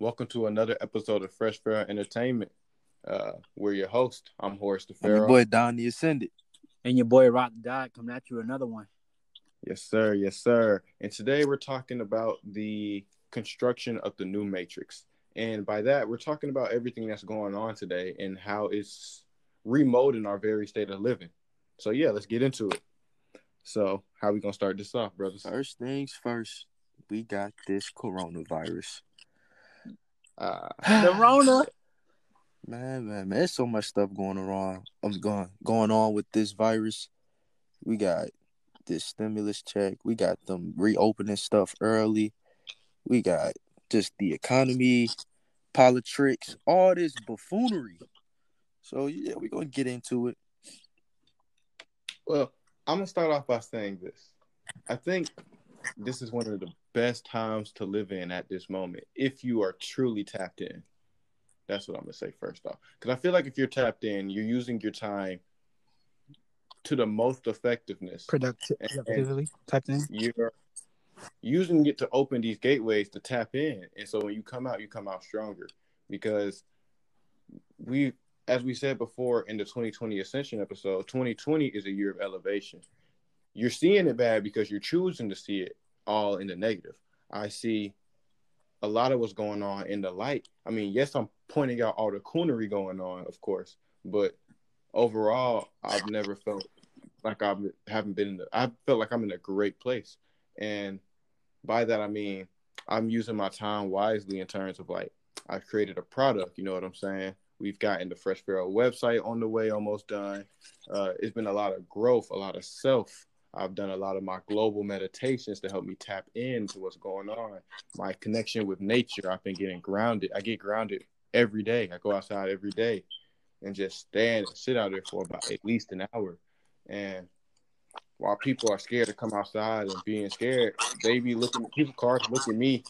Welcome to another episode of Fresh Pharaoh Entertainment. Uh, we're your host. I'm Horus the And your boy Don the Ascended. And your boy Rock Dot coming at you with another one. Yes, sir. Yes, sir. And today we're talking about the construction of the new Matrix. And by that, we're talking about everything that's going on today and how it's remolding our very state of living. So yeah, let's get into it. So how we gonna start this off, brothers? First things first, we got this coronavirus. Uh, The Rona. Man, man, man, there's so much stuff going around. I'm going going on with this virus. We got this stimulus check. We got them reopening stuff early. We got just the economy, politics, all this buffoonery. So yeah, we're gonna get into it. Well, I'm gonna start off by saying this. I think this is one of the best times to live in at this moment if you are truly tapped in. That's what I'm gonna say first off, because I feel like if you're tapped in, you're using your time to the most effectiveness. Productive, productively type thing. You're using it to open these gateways to tap in, and so when you come out, you come out stronger because we, as we said before in the 2020 Ascension episode, 2020 is a year of elevation. You're seeing it bad because you're choosing to see it all in the negative. I see a lot of what's going on in the light. I mean, yes, I'm pointing out all the coonery going on, of course, but overall, I've never felt like I haven't been in the. I felt like I'm in a great place, and by that I mean I'm using my time wisely in terms of like I've created a product. You know what I'm saying? We've gotten the Fresh Pharaoh website on the way, almost done. Uh, it's been a lot of growth, a lot of self. I've done a lot of my global meditations to help me tap into what's going on. My connection with nature. I've been getting grounded. I get grounded every day. I go outside every day and just stand and sit out there for about at least an hour. And while people are scared to come outside and being scared, they be looking at people cars look at me.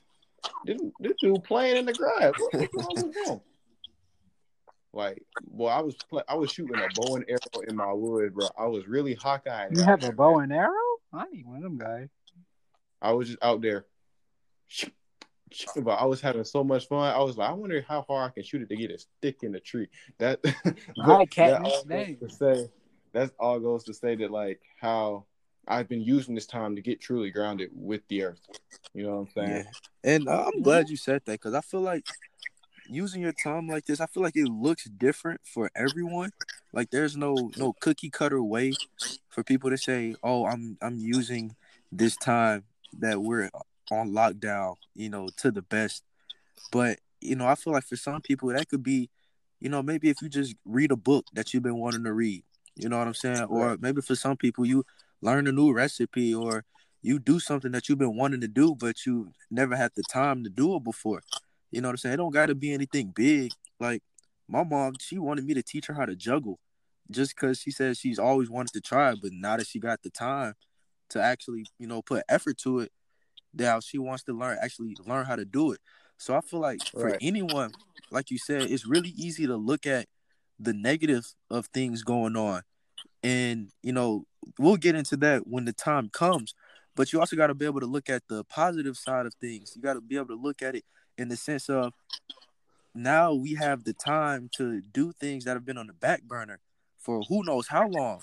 This, this dude playing in the grass. What, what's wrong with him? Like, boy, I was play, I was shooting a bow and arrow in my wood, bro. I was really Hawkeye. You have a bow and arrow? I need one of them guys. I was just out there. But I was having so much fun. I was like, I wonder how far I can shoot it to get a stick in the tree. That, All right, that all goes to say that's all goes to say that like how I've been using this time to get truly grounded with the earth. You know what I'm saying? Yeah. And uh, I'm glad you said that because I feel like using your time like this, I feel like it looks different for everyone. Like there's no no cookie cutter way for people to say, "Oh, I'm I'm using this time that we're on lockdown, you know, to the best." But you know, I feel like for some people that could be, you know, maybe if you just read a book that you've been wanting to read, you know what I'm saying, or maybe for some people you learn a new recipe or you do something that you've been wanting to do, but you never had the time to do it before. You know what I'm saying? It don't got to be anything big. Like my mom, she wanted me to teach her how to juggle, just because she says she's always wanted to try, but now that she got the time to actually, you know, put effort to it, now she wants to learn actually learn how to do it. So I feel like for Right. anyone, like you said, it's really easy to look at the negative of things going on, and you know we'll get into that when the time comes. But you also got to be able to look at the positive side of things. You got to be able to look at it in the sense of now we have the time to do things that have been on the back burner for who knows how long,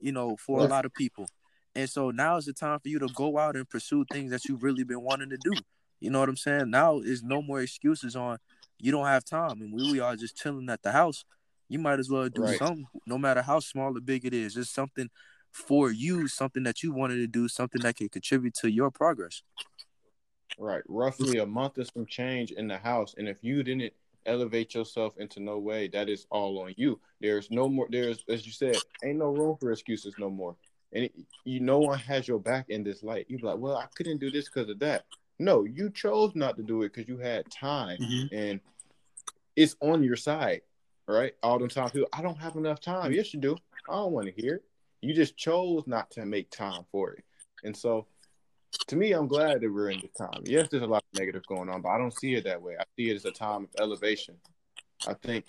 you know, for a lot of people. And so now is the time for you to go out and pursue things that you've really been wanting to do. You know what I'm saying? Now is no more excuses on you don't have time and we, we are just chilling at the house. You might as well do Right. something, no matter how small or big it is. Just something for you, something that you wanted to do, something that can contribute to your progress. Right. Roughly a month is some change in the house. And if you didn't elevate yourself into no way, that is all on you. There's no more there's as you said, ain't no room for excuses no more. And it, you no one has your back in this light. You be like, Well, I couldn't do this because of that. No, you chose not to do it because you had time mm-hmm. and it's on your side. Right? All the time people, I don't have enough time. Yes, you do. I don't want to hear it. You just chose not to make time for it. And so to me, I'm glad that we're in this time. Yes, there's a lot of negative going on, but I don't see it that way. I see it as a time of elevation. I think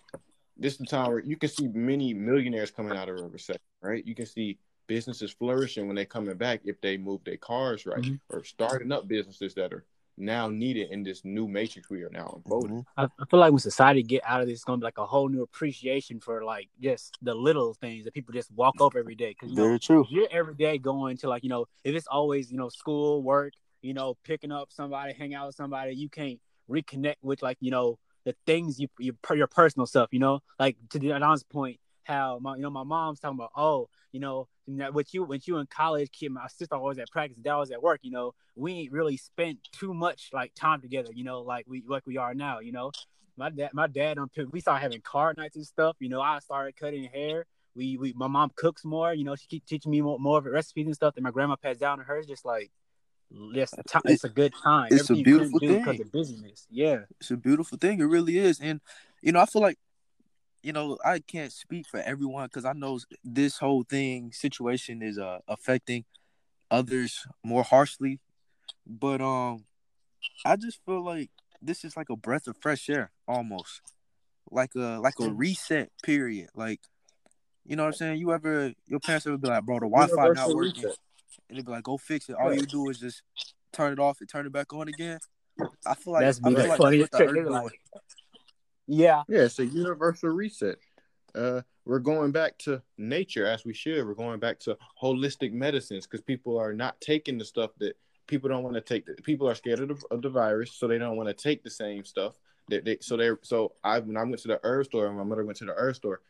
this is the time where you can see many millionaires coming out of a recession, right? You can see businesses flourishing when they're coming back if they move their cars right Mhm. or starting up businesses that are now needed in this new matrix we are now unfolding. Mhm. I, I feel like when society get out of this, it's gonna be like a whole new appreciation for like just the little things that people just walk over every day. Because Very know, true. You're every day going to like you know, if it's always you know school, work, you know, picking up somebody, hang out with somebody, you can't reconnect with like you know the things you you your personal stuff. You know, like to Don's point, how my you know my mom's talking about oh you know with you when you in college, kid, my sister always at practice, dad was at work. You know, we ain't really spent too much like time together. You know, like we like we are now. You know, my dad my dad on we started having card nights and stuff. You know, I started cutting hair. We, we my mom cooks more. You know, she keep teaching me more, more of the recipes and stuff that my grandma passed down to her. It's just like ti- it's a good time. It's a Everything couldn't beautiful thing. because of busyness. Yeah. It's a beautiful thing. It really is. And you know, I feel like, you know, I can't speak for everyone because I know this whole thing situation is uh affecting others more harshly. But um, I just feel like this is like a breath of fresh air, almost like a like a reset period. Like, you know what I'm saying? You ever your parents ever be like, bro, the Wi-Fi not working, reset. and they be like, go fix it. All Yeah. you do is just turn it off and turn it back on again. I feel like That's I feel the like funniest that's what trick. the They earth like, yeah. Yeah, it's a universal reset. Uh, we're going back to nature as we should. We're going back to holistic medicines because people are not taking the stuff that people don't want to take. People are scared of the, of the virus, so they don't want to take the same stuff. They, they, so they so I when I went to the herb store and my mother went to the herb store.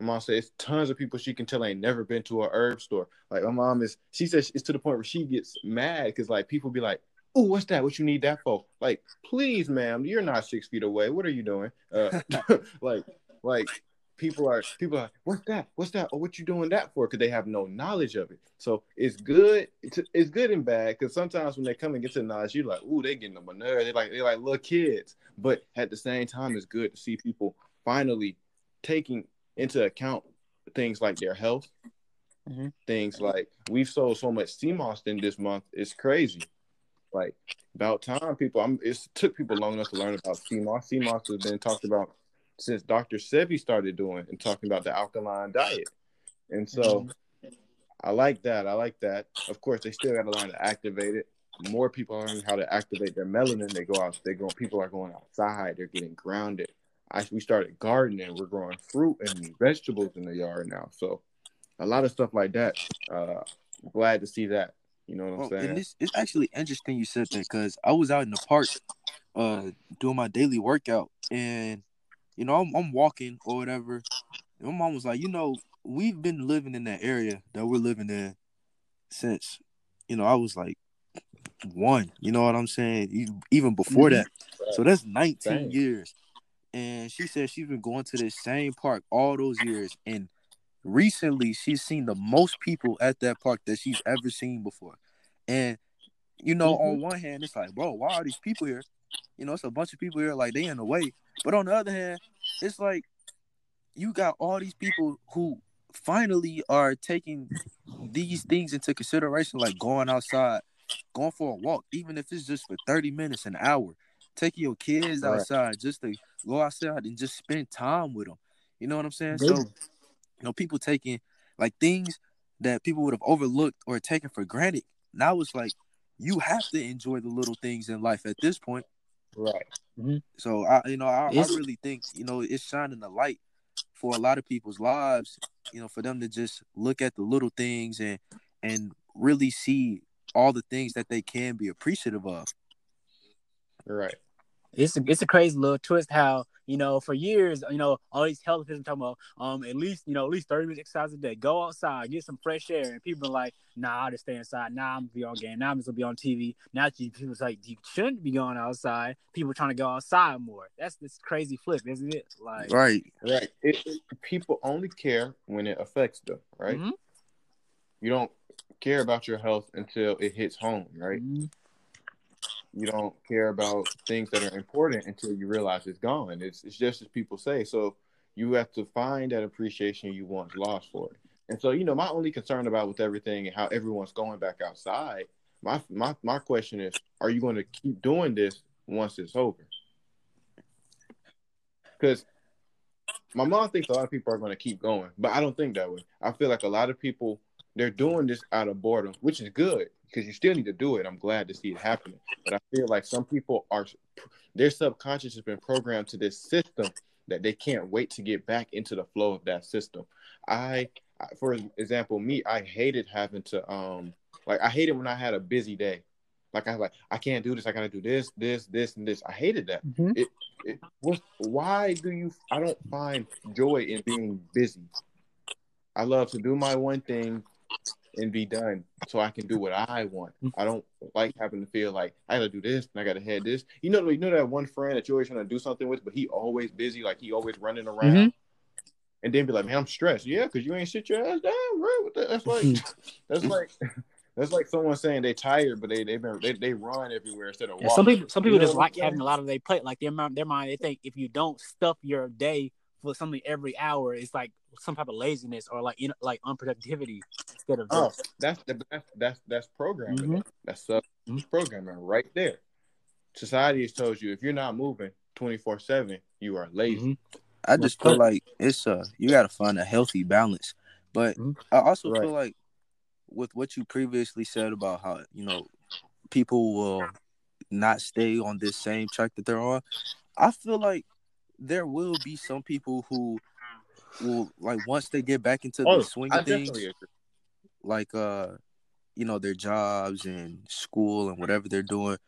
My mom said it's tons of people she can tell ain't never been to a herb store. Like my mom is, she says it's to the point where she gets mad because like people be like, "Oh, what's that? What you need that for?" Like, please, ma'am, you're not six feet away. What are you doing? Uh, like, like people are people are what's that? What's that? Or what you doing that for? Because they have no knowledge of it. So it's good. It's, it's good and bad because sometimes when they come and get to the knowledge, you're like, "Ooh, they're getting on my nerves." They like they're like little kids. But at the same time, it's good to see people finally taking into account things like their health, Mhm. things like we've sold so much sea moss in this month. It's crazy. Like about time people. I'm. It took people long enough to learn about sea moss. CMOS has been talked about since Dr. Sebi started doing and talking about the alkaline diet, and so I like that. I like that. Of course, they still got to learn to activate it. More people are learning how to activate their melanin. They go out. They go. People are going outside. They're getting grounded. I, we started gardening. We're growing fruit and vegetables in the yard now. So a lot of stuff like that. Uh, glad to see that. You know what I'm Well, saying? and this it's actually interesting you said that because I was out in the park, uh, doing my daily workout, and you know I'm, I'm walking or whatever. And my mom was like, you know, we've been living in that area that we're living in since, you know, I was like one. You know what I'm saying? Even before Mhm. that, so that's 19 Same. years. And she said she's been going to this same park all those years, and recently she's seen the most people at that park that she's ever seen before. And you know, on mm-hmm. one hand, it's like, bro, why are these people here? You know, it's a bunch of people here, like they in the way. But on the other hand, it's like you got all these people who finally are taking these things into consideration, like going outside, going for a walk, even if it's just for 30 minutes, an hour. Taking your kids Right. outside just to go outside and just spend time with them. You know what I'm saying? So, you know, people taking like things that people would have overlooked or taken for granted. Now it's like you have to enjoy the little things in life at this point. Right. Mm-hmm. So I, you know, I, I really think you know it's shining a light for a lot of people's lives. You know, for them to just look at the little things and and really see all the things that they can be appreciative of. Right. It's a, it's a crazy little twist how you know for years you know all these health officials talking about um at least you know at least 30 minutes exercise a day go outside get some fresh air and people are like nah I'll just stay inside now I'm gonna be on game now I'm just gonna be on TV now you- people's like you shouldn't be going outside people trying to go outside more that's this crazy flip isn't it like Right. Right. It, it- people only care when it affects them. Right. Mhm. You don't care about your health until it hits home. Right. Mhm. You don't care about things that are important until you realize it's gone. It's it's just as people say. So you have to find that appreciation you once lost for it. And so, you know, my only concern about with everything and how everyone's going back outside, my my my question is, are you going to keep doing this once it's over? Because my mom thinks a lot of people are going to keep going, but I don't think that way. I feel like a lot of people they're doing this out of boredom, which is good. Because you still need to do it. I'm glad to see it happening, but I feel like some people are their subconscious has been programmed to this system that they can't wait to get back into the flow of that system. I, for example, me, I hated having to um like I hated when I had a busy day. Like I like I can't do this. I gotta do this, this, this, and this. I hated that. Mhm. It, it what, why do you? I don't find joy in being busy. I love to do my one thing and be done, so I can do what I want. I don't like having to feel like I gotta do this and I gotta head this. You know, you know that one friend that you're always trying to do something with, but he always busy, like he always running around. Mhm. And then be like, man, I'm stressed. Yeah, because you ain't sit your ass down, that. That's like that's like that's like someone saying they tired, but they they been they, they run everywhere instead of Yeah, walking. some people some You people know just like having a lot of their plate. Like their mind, their mind, they think if you don't stuff your day for something every hour, it's like some type of laziness or like you know, like unproductivity instead of Oh, just that's the that's that's that's programming. Mhm. That's uh, Mhm. programming right there. Society has told you if you're not moving 24 seven, you are lazy. Mhm. I just feel like it's uh you gotta find a healthy balance. But Mhm. I also Right. feel like with what you previously said about how, you know, people will not stay on this same track that they're on, I feel like there will be some people who will like once they get back into Oh, the swing of things, like uh you know their jobs and school and whatever they're doing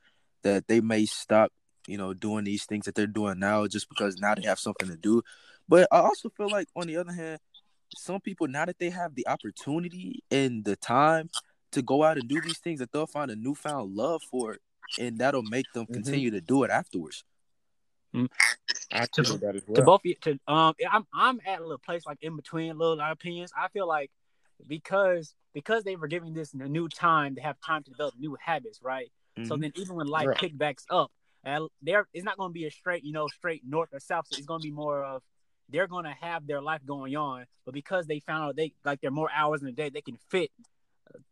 that they may stop you know doing these things that they're doing now just because now they have something to do. But i also feel like on the other hand some people now that they have the opportunity and the time to go out and do these things that they'll find a newfound love for it and that'll make them Mhm. continue to do it afterwards I To- that as well. to both to um I'm I'm at a little place like in between little opinions. I feel like because because they were giving this a new time to have time to develop new habits, right? So Mhm. then even when life Right. kickbacks up, and there it's not going to be a straight, you know, straight north or south. So it's going to be more of they're going to have their life going on, but because they found out they like there are more hours in the day, they can fit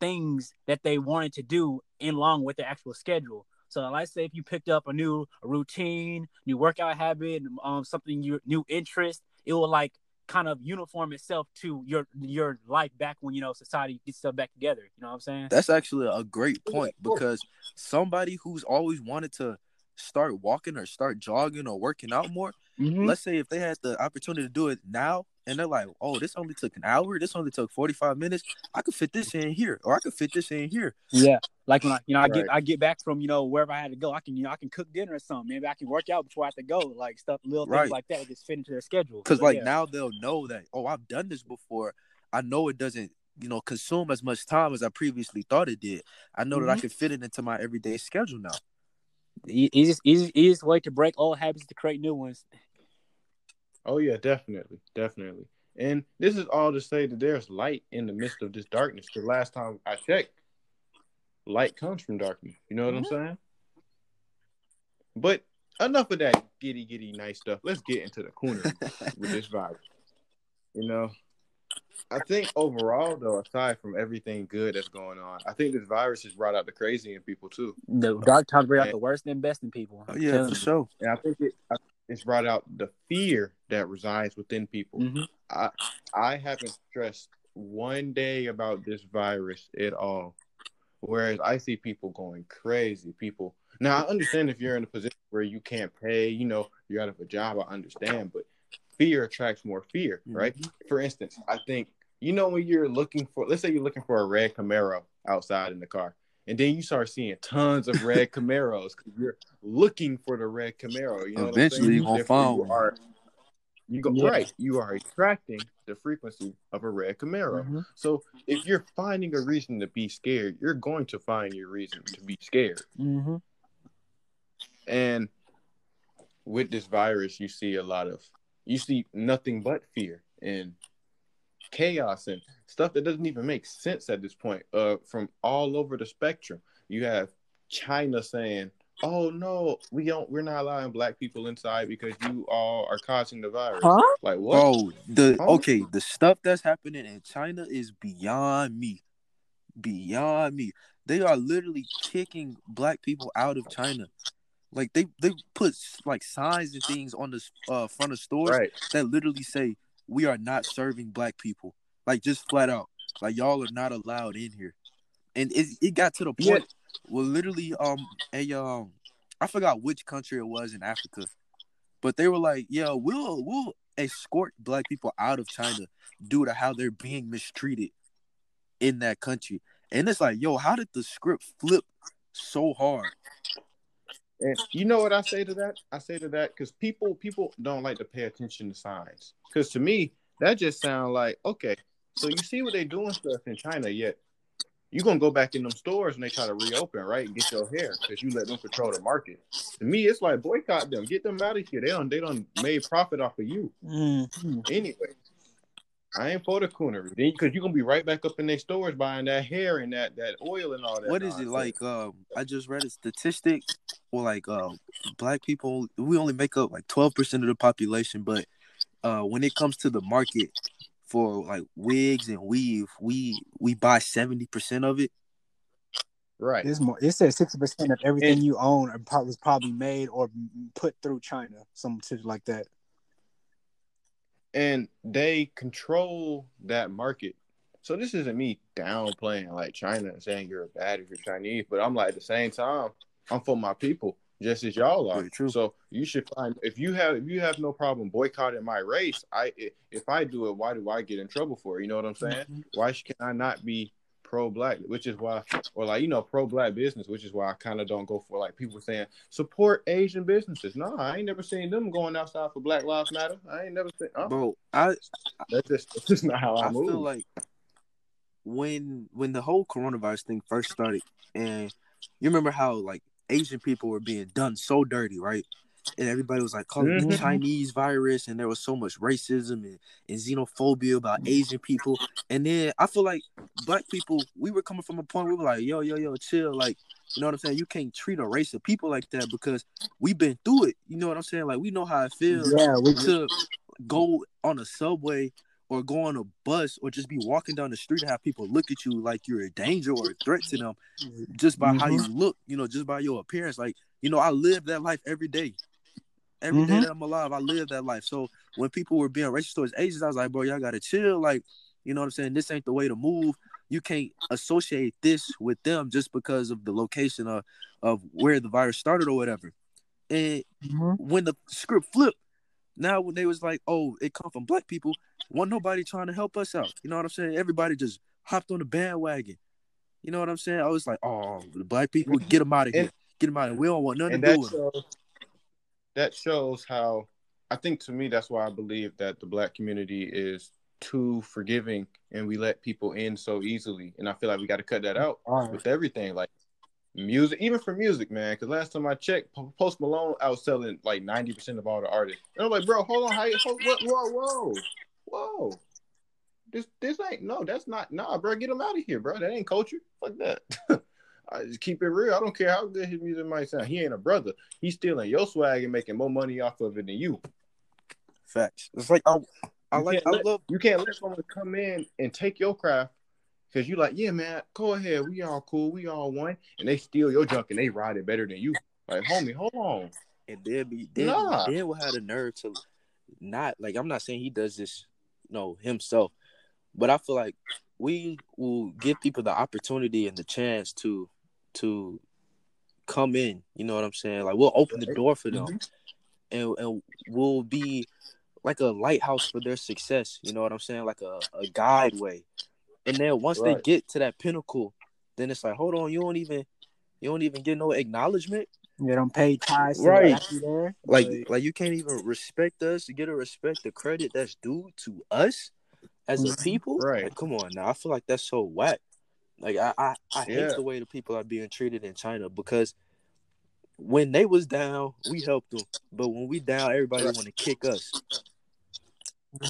things that they wanted to do in along with their actual schedule. So let's say if you picked up a new routine, new workout habit, um, something you new interest, it will like kind of uniform itself to your your life back when you know society gets stuff back together. You know what I'm saying? That's actually a great point because somebody who's always wanted to start walking or start jogging or working out more, Mhm. let's say if they had the opportunity to do it now and they're like, oh, this only took an hour, this only took 45 minutes, I could fit this in here or I could fit this in here. Yeah, like when I, you know, I get I get back from you know wherever I had to go, I can you know I can cook dinner or something. Maybe I can work out before I have to go, like stuff, little things Right. like that, just fit into their schedule. Because like yeah. now they'll know that, oh, I've done this before. I know it doesn't, you know, consume as much time as I previously thought it did. I know that I Mhm. can fit it into my everyday schedule now. Easiest easiest easiest way to break old habits to create new ones. Oh yeah, definitely, definitely. And this is all to say that there's light in the midst of this darkness. The last time I checked, light comes from darkness. You know what I'm mm-hmm. saying? But enough of that giddy giddy nice stuff. Let's get into the corner with this virus. You know, I think overall though, aside from everything good that's going on, I think this virus has brought out the crazy in people too. The dark times bring out the worst and best in people. Oh, yeah, for sure. And I think it, it's brought out the fear that resides within people. hmm I I haven't stressed one day about this virus at all. Whereas I see people going crazy. People now I understand if you're in a position where you can't pay, you know, you're out of a job, I understand, but fear attracts more fear, right? For instance, I think you know when you're looking for let's say you're looking for a red Camaro outside in the car, and then you start seeing tons of red Camaros because you're looking for the red Camaro. You know, Eventually you're gonna find you one. are you go Yeah. right. You are attracting the frequency of a red Camaro. Mhm. So if you're finding a reason to be scared, you're going to find your reason to be scared. hmm And with this virus, you see a lot of you see nothing but fear and chaos and stuff that doesn't even make sense at this point. Uh, from all over the spectrum, you have China saying, "Oh no, we don't. We're not allowing black people inside because you all are causing the virus." Huh? Like what? Bro, the Huh? okay, the stuff that's happening in China is beyond me. Beyond me. They are literally kicking black people out of China. Like they they put like signs and things on the uh, front of stores Right. that literally say we are not serving black people. Like just flat out. Like y'all are not allowed in here. and it, it got to the Yeah. point where literally um a um I forgot which country it was in Africa, but they were like, yeah, we'll we'll escort black people out of China due to how they're being mistreated in that country. And it's like, yo, how did the script flip so hard? And you know what I say to that? I say to that because people people don't like to pay attention to signs. Because to me, that just sounds like okay. So you see what they doing stuff in China, yet you gonna go back in them stores and they try to reopen, right? And get your hair because you let them control the market. To me, it's like boycott them, get them out of here. They don't they don't made profit off of you Mhm. anyway. I ain't for the coonery. Then because you're gonna be right back up in their stores buying that hair and that that oil and all that. What is it like? Um, I just read a statistic, or like, uh, black people we only make up like twelve percent of the population, but uh, when it comes to the market for like wigs and weave, we we buy seventy percent of it. Right. It's more. It says sixty percent of everything And- you own was probably made or put through China, some shit like that. And they control that market. So this isn't me downplaying like China and saying you're bad if you're Chinese, but I'm like at the same time, I'm for my people just as y'all are. So you should find if you have if you have no problem boycotting my race, I if I do it, why do I get in trouble for it? You know what I'm saying? Mm-hmm. Why can I not be pro black? Which is why, or like you know, pro black business, which is why I kind of don't go for like people saying support Asian businesses. No, I ain't never seen them going outside for Black Lives Matter. I ain't never seen. Uh, Bro, I that's just that's just not how I, I move. feel like when when the whole coronavirus thing first started, and you remember how like Asian people were being done so dirty, right? And everybody was like calling it the. Mm-hmm. Chinese virus, and there was so much racism and, and xenophobia about Asian people. And then I feel like black people, we were coming from a point where we were like, yo, yo, yo, chill. Like, you know what I'm saying? You can't treat a race of people like that because we've been through it. You know what I'm saying? Like, we know how it feels Yeah, we to go on a subway or go on a bus or just be walking down the street and have people look at you like you're a danger or a threat to them just by how mm-hmm. you look, you know, just by your appearance. Like, you know, I live that life every day. Every day Mhm. that I'm alive, I live that life. So when people were being racist towards Asians, I was like, bro, y'all gotta chill. Like, you know what I'm saying? This ain't the way to move. You can't associate this with them just because of the location of, of where the virus started or whatever. And Mhm. when the script flipped, now when they was like, oh, it come from black people, wasn't nobody trying to help us out. You know what I'm saying? Everybody just hopped on the bandwagon. You know what I'm saying? I was like, oh, the black people, get them out of here. Get them out of here. We don't want nothing and to do with them. shows that shows how I think to me that's why I believe that the black community is too forgiving and we let people in so easily. And I feel like we got to cut that out right. with everything, like music, even for music, man. Because last time I checked, Post Malone outselling like ninety percent of all the artists. And I'm like, bro, hold on, how you, hold, whoa, whoa, whoa, whoa. This, this ain't no, that's not nah, bro. Get them out of here, bro. That ain't culture. Fuck that. I just keep it real. I don't care how good his music might sound. He ain't a brother. He's stealing your swag and making more money off of it than you. Facts. It's like I, I like I let- love You can't let someone come in and take your craft because you like, yeah, man, go ahead. We all cool. We all one. And they steal your junk and they ride it better than you. Like, homie, hold on. and then be then Nah. then will have the nerve to not like I'm not saying he does this, you know, himself, but I feel like we will give people the opportunity and the chance to to come in. You know what I'm saying? Like we'll open the door for them, Mhm. and and we'll be like a lighthouse for their success. You know what I'm saying? Like a a guide way. And then once they get to that pinnacle, then it's like, hold on, you don't even you don't even get no acknowledgement. They don't pay ties, Right. right? There, Like, like you can't even respect us, get a respect the credit that's due to us as a Mhm. people. Right. Like, come on now. I feel like that's so whack. Like I, I, I hate the way the people are being treated in China because when they was down, we helped them. But when we down, everybody Right. want to kick us.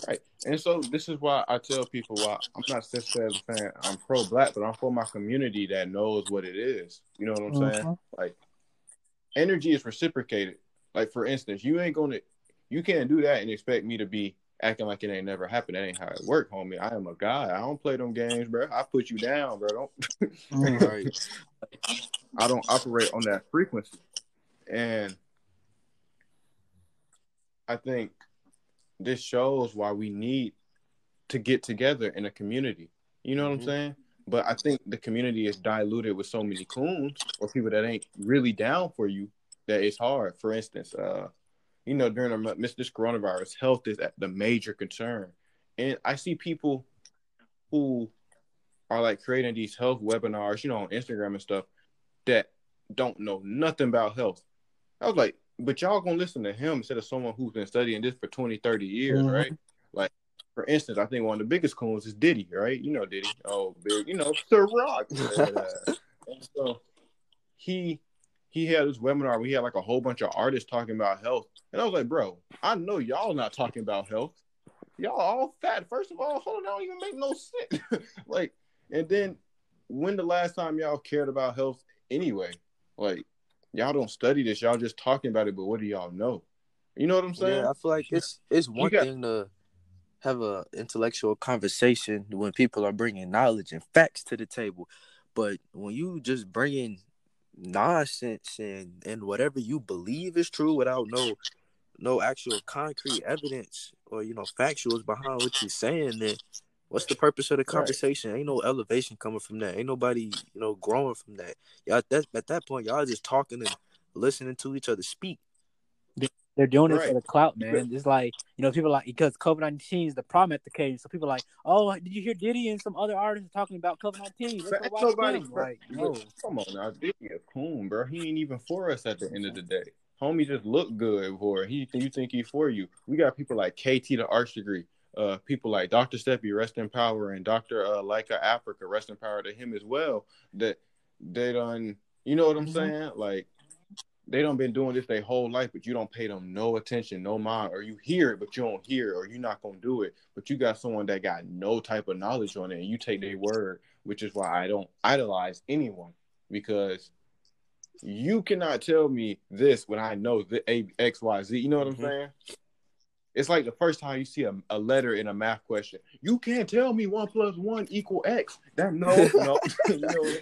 Right. And so this is why I tell people why I'm not necessarily saying I'm pro black, but I'm for my community that knows what it is. You know what I'm saying? Mhm. Like energy is reciprocated. Like for instance, you ain't gonna you can't do that and expect me to be acting like it ain't never happened. That ain't how it work, homie. I am a guy. I don't play them games, bro. I put you down, bro. Don't Mhm. Right. I don't operate on that frequency. And I think this shows why we need to get together in a community. You know what I'm Mhm. saying? But I think the community is diluted with so many coons or people that ain't really down for you that it's hard. For instance, uh, you know, during the, this coronavirus, health is the major concern, and I see people who are like creating these health webinars, you know, on Instagram and stuff that don't know nothing about health. I was like, but y'all gonna listen to him instead of someone who's been studying this for 20, 30 years, mm-hmm. right? Like, for instance, I think one of the biggest coons is Diddy, right? You know Diddy. Oh, big, you know, Sir Rock. and so he he had this webinar where he had like a whole bunch of artists talking about health. And I was like, bro, I know y'all not talking about health. Y'all all fat. First of all, hold on, that don't even make no sense. like, and then when the last time y'all cared about health anyway? Like, y'all don't study this. Y'all just talking about it, but what do y'all know? You know what I'm saying? Yeah, I feel like it's it's one got, thing to have a intellectual conversation when people are bringing knowledge and facts to the table, but when you just bringing nonsense and and whatever you believe is true without no no actual concrete evidence or you know factuals behind what you're saying, then what's the purpose of the conversation? Right. Ain't no elevation coming from that. Ain't nobody you know growing from that. Y'all that at that point y'all just talking and listening to each other speak. They're doing right. it for the clout, man. It's like you know, people like because COVID nineteen is the problem at the case. So people like, oh, did you hear Diddy and some other artists talking about COVID nineteen? Nobody, like, no. come on now, Diddy a coon, bro. He ain't even for us at the end of the day. Homie just look good for he. You think he for you? We got people like KT the arts degree. Uh, people like Dr. Sebi, rest in power, and Dr. Uh, Llaila Afrika, rest in power to him as well. That they done, you know what I'm mm-hmm. saying? Like they don't been doing this their whole life, but you don't pay them no attention, no mind, or you hear it, but you don't hear it, or you're not gonna do it. But you got someone that got no type of knowledge on it, and you take their word, which is why I don't idolize anyone because you cannot tell me this when I know the A X Y Z. You know what mm-hmm. I'm saying? It's like the first time you see a, a letter in a math question. You can't tell me one plus one equal X. That no, no. you know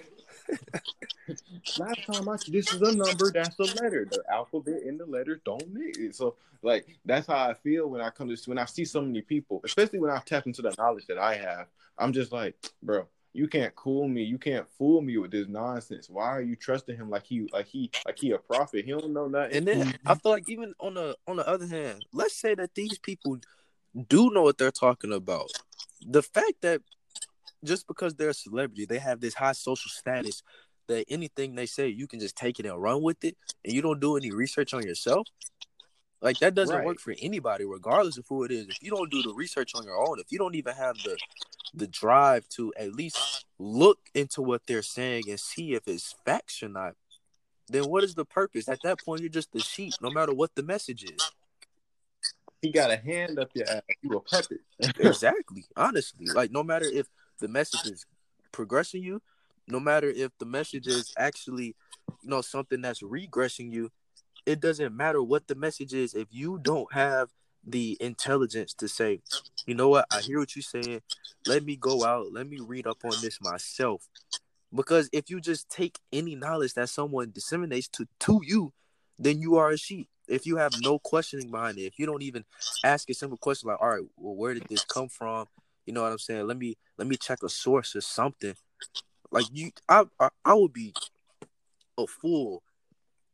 Last time I this is a number, that's a letter. The alphabet and the letters don't mix. So like that's how I feel when I come to when I see so many people, especially when I tap into the knowledge that I have. I'm just like, bro, you can't cool me. You can't fool me with this nonsense. Why are you trusting him like he like he like he a prophet? He don't know nothing. And then I mm-hmm. feel like even on the on the other hand, let's say that these people do know what they're talking about. The fact that just because they're a celebrity, they have this high social status that anything they say, you can just take it and run with it, and you don't do any research on yourself. Like that doesn't right. work for anybody, regardless of who it is. If you don't do the research on your own, if you don't even have the the drive to at least look into what they're saying and see if it's facts or not, then what is the purpose? At that point, you're just the sheep, no matter what the message is. He got a hand up your ass. You a puppet. exactly. Honestly, like no matter if the message is progressing you, no matter if the message is actually, you know, something that's regressing you, it doesn't matter what the message is if you don't have the intelligence to say, you know what, I hear what you're saying. Let me go out, let me read up on this myself. Because if you just take any knowledge that someone disseminates to, to you, then you are a sheep. If you have no questioning behind it, if you don't even ask a simple question like, all right, well, where did this come from? You know what I'm saying? Let me let me check a source or something. Like you, I I, I would be a fool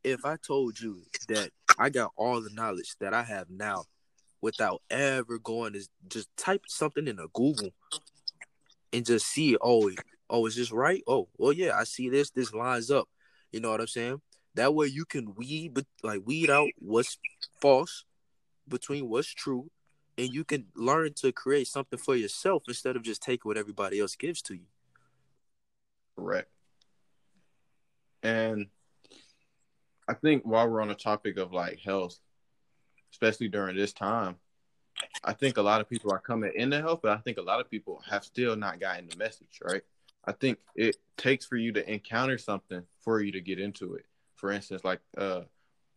if I told you that I got all the knowledge that I have now without ever going to just type something in a Google and just see, oh, oh, is this right? Oh, well, yeah, I see this. This lines up. You know what I'm saying? That way you can weed, but like weed out what's false between what's true, and you can learn to create something for yourself instead of just taking what everybody else gives to you. Correct. And I think while we're on the topic of like health, especially during this time, I think a lot of people are coming into health, but I think a lot of people have still not gotten the message, right? I think it takes for you to encounter something for you to get into it. For instance, like uh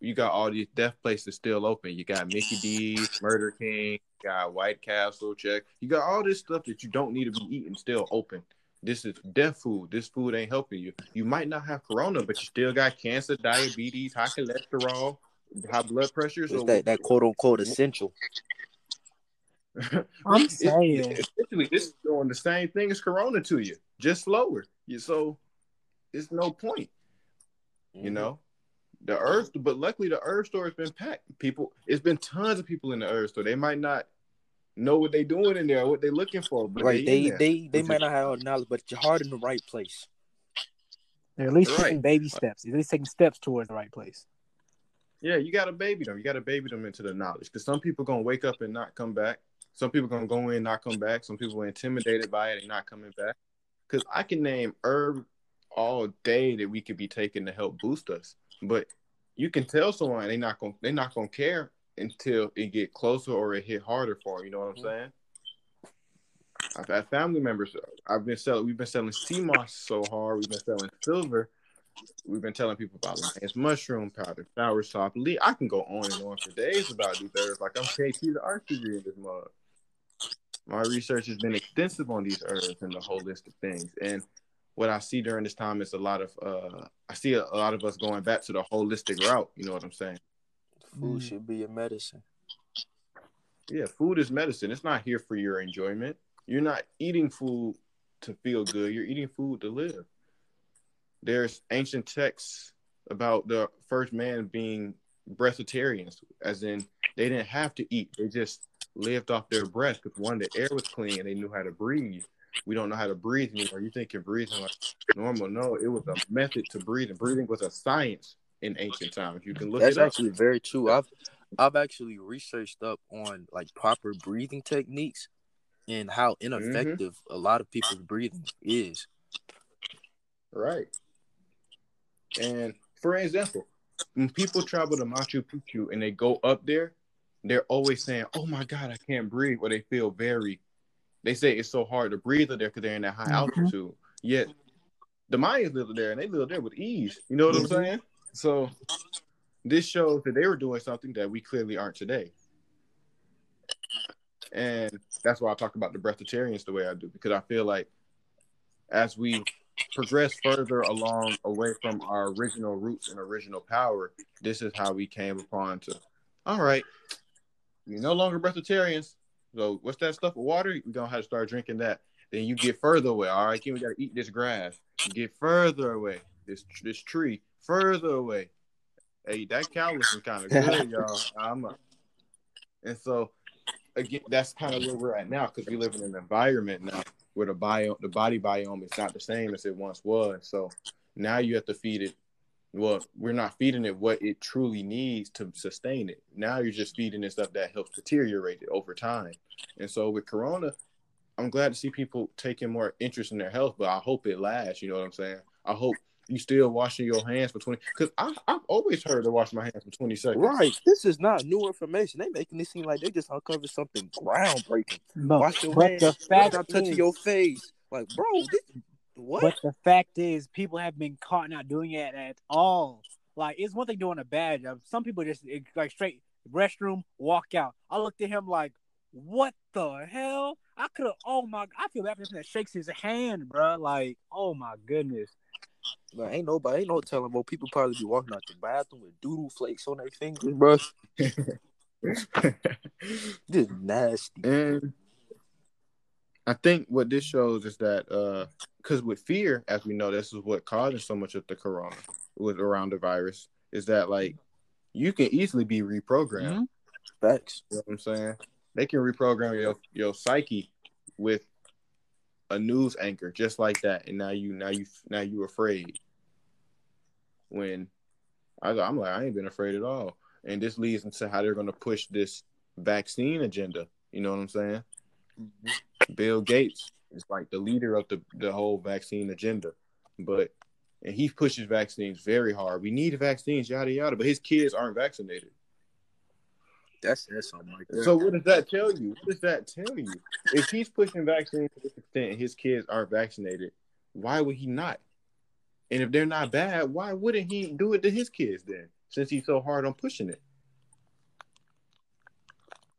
you got all these death places still open. You got Mickey D's, Murder King, got White Castle, check. You got all this stuff that you don't need to be eating still open. This is death food. This food ain't helping you. You might not have corona, but you still got cancer, diabetes, high cholesterol, high blood pressure. So that, that quote unquote essential. I'm saying. essentially, this is doing the same thing as Corona to you, just slower. You so it's no point, Mm-hmm. you know. The Earth, but luckily the herb store has been packed. People, it's been tons of people in the herb store. They might not know what they're doing in there, or what they're looking for, but right? they, They they they might not have all the knowledge, but your heart in the right place. They're at least Right. taking baby steps. They're At least taking steps towards the right place. Yeah, you gotta baby them. You gotta baby them into the knowledge. Because some people gonna wake up and not come back. Some people gonna go in, not come back. Some people are intimidated by it and not coming back. Because I can name herb all day that we could be taking to help boost us, but you can tell someone they not gonna they not gonna care until it get closer or it hit harder for 'em, You know what I'm mm-hmm. saying? I've had family members. I've been selling. We've been selling sea moss so hard. We've been selling silver. We've been telling people about lion's mushroom powder, sour sop, leaf. I can go on and on for days about these herbs. Like I'm KT the art degree in this mug. My research has been extensive on these herbs and the holistic things. And what I see during this time is a lot of uh I see a, a lot of us going back to the holistic route. You know what I'm saying? Food Mm. should be your medicine. Yeah, food is medicine. It's not here for your enjoyment. You're not eating food to feel good. You're eating food to live. There's ancient texts about the first man being breatharians, as in they didn't have to eat. They just lived off their breath because one, the air was clean and they knew how to breathe. We don't know how to breathe anymore. You think you're breathing like normal. No, it was a method to breathing. Breathing was a science in ancient times. You can look That's it up. actually very true. I've I've actually researched up on like proper breathing techniques and how mm-hmm. ineffective a lot of people's breathing is. Right. And for example, when people travel to Machu Picchu and they go up there, they're always saying, "Oh my God, I can't breathe," or they feel very. They say it's so hard to breathe up there because they're in that high Mhm. altitude. Yet the Mayans lived there and they lived there with ease. You know what I'm Mhm. saying? So this shows that they were doing something that we clearly aren't today. And that's why I talk about the breatharians the way I do, because I feel like as we progress further along away from our original roots and original power, this is how we came upon to all right, you're no longer breatharians. So what's that stuff water? We're gonna have to start drinking that. Then you get further away. All right, Ken, we gotta eat this grass. You get further away. This this tree further away. Hey, that cow looking kind of good, y'all. I'm a, and so again, that's kind of where we're at now because we live in an environment now where the bio the body biome is not the same as it once was. So now you have to feed it. Well, we're not feeding it what it truly needs to sustain it. Now you're just feeding it stuff that helps deteriorate it over time. And so with Corona, I'm glad to see people taking more interest in their health, but I hope it lasts. You know what I'm saying? I hope you still washing your hands for 20 because I've always heard to wash my hands for 20 seconds. Right. This is not new information. They making it seem like they just uncovered something groundbreaking. But, Wash your but hands. the fact Stop touching your face. Like, bro, this, what? But the fact is, people have been caught not doing it at all. Like it's one thing doing a bad job. Some people just like straight restroom, walk out. I looked at him like, what the hell? I could have. Oh my! I feel bad for that shakes his hand, bro. Like, oh my goodness. Like, ain't nobody, ain't no telling. Well, people probably be walking out the bathroom with doodle flakes on their fingers, bro. Just nasty. And I think what this shows is that uh because with fear, as we know, this is what causes so much of the corona with around the virus, is that like you can easily be reprogrammed. Mhm. Facts. You know what I'm saying? They can reprogram your your psyche with a news anchor just like that, and now you now you now you afraid. When I, go, I'm like I ain't been afraid at all, and this leads into how they're going to push this vaccine agenda. You know what I'm saying? Bill Gates is like the leader of the the whole vaccine agenda, but and he pushes vaccines very hard. We need vaccines, yada yada, but his kids aren't vaccinated. That's that's something like that. So what does that tell you? What does that tell you? If he's pushing vaccines to this extent and his kids aren't vaccinated, why would he not? And if they're not bad, why wouldn't he do it to his kids then? Since he's so hard on pushing it.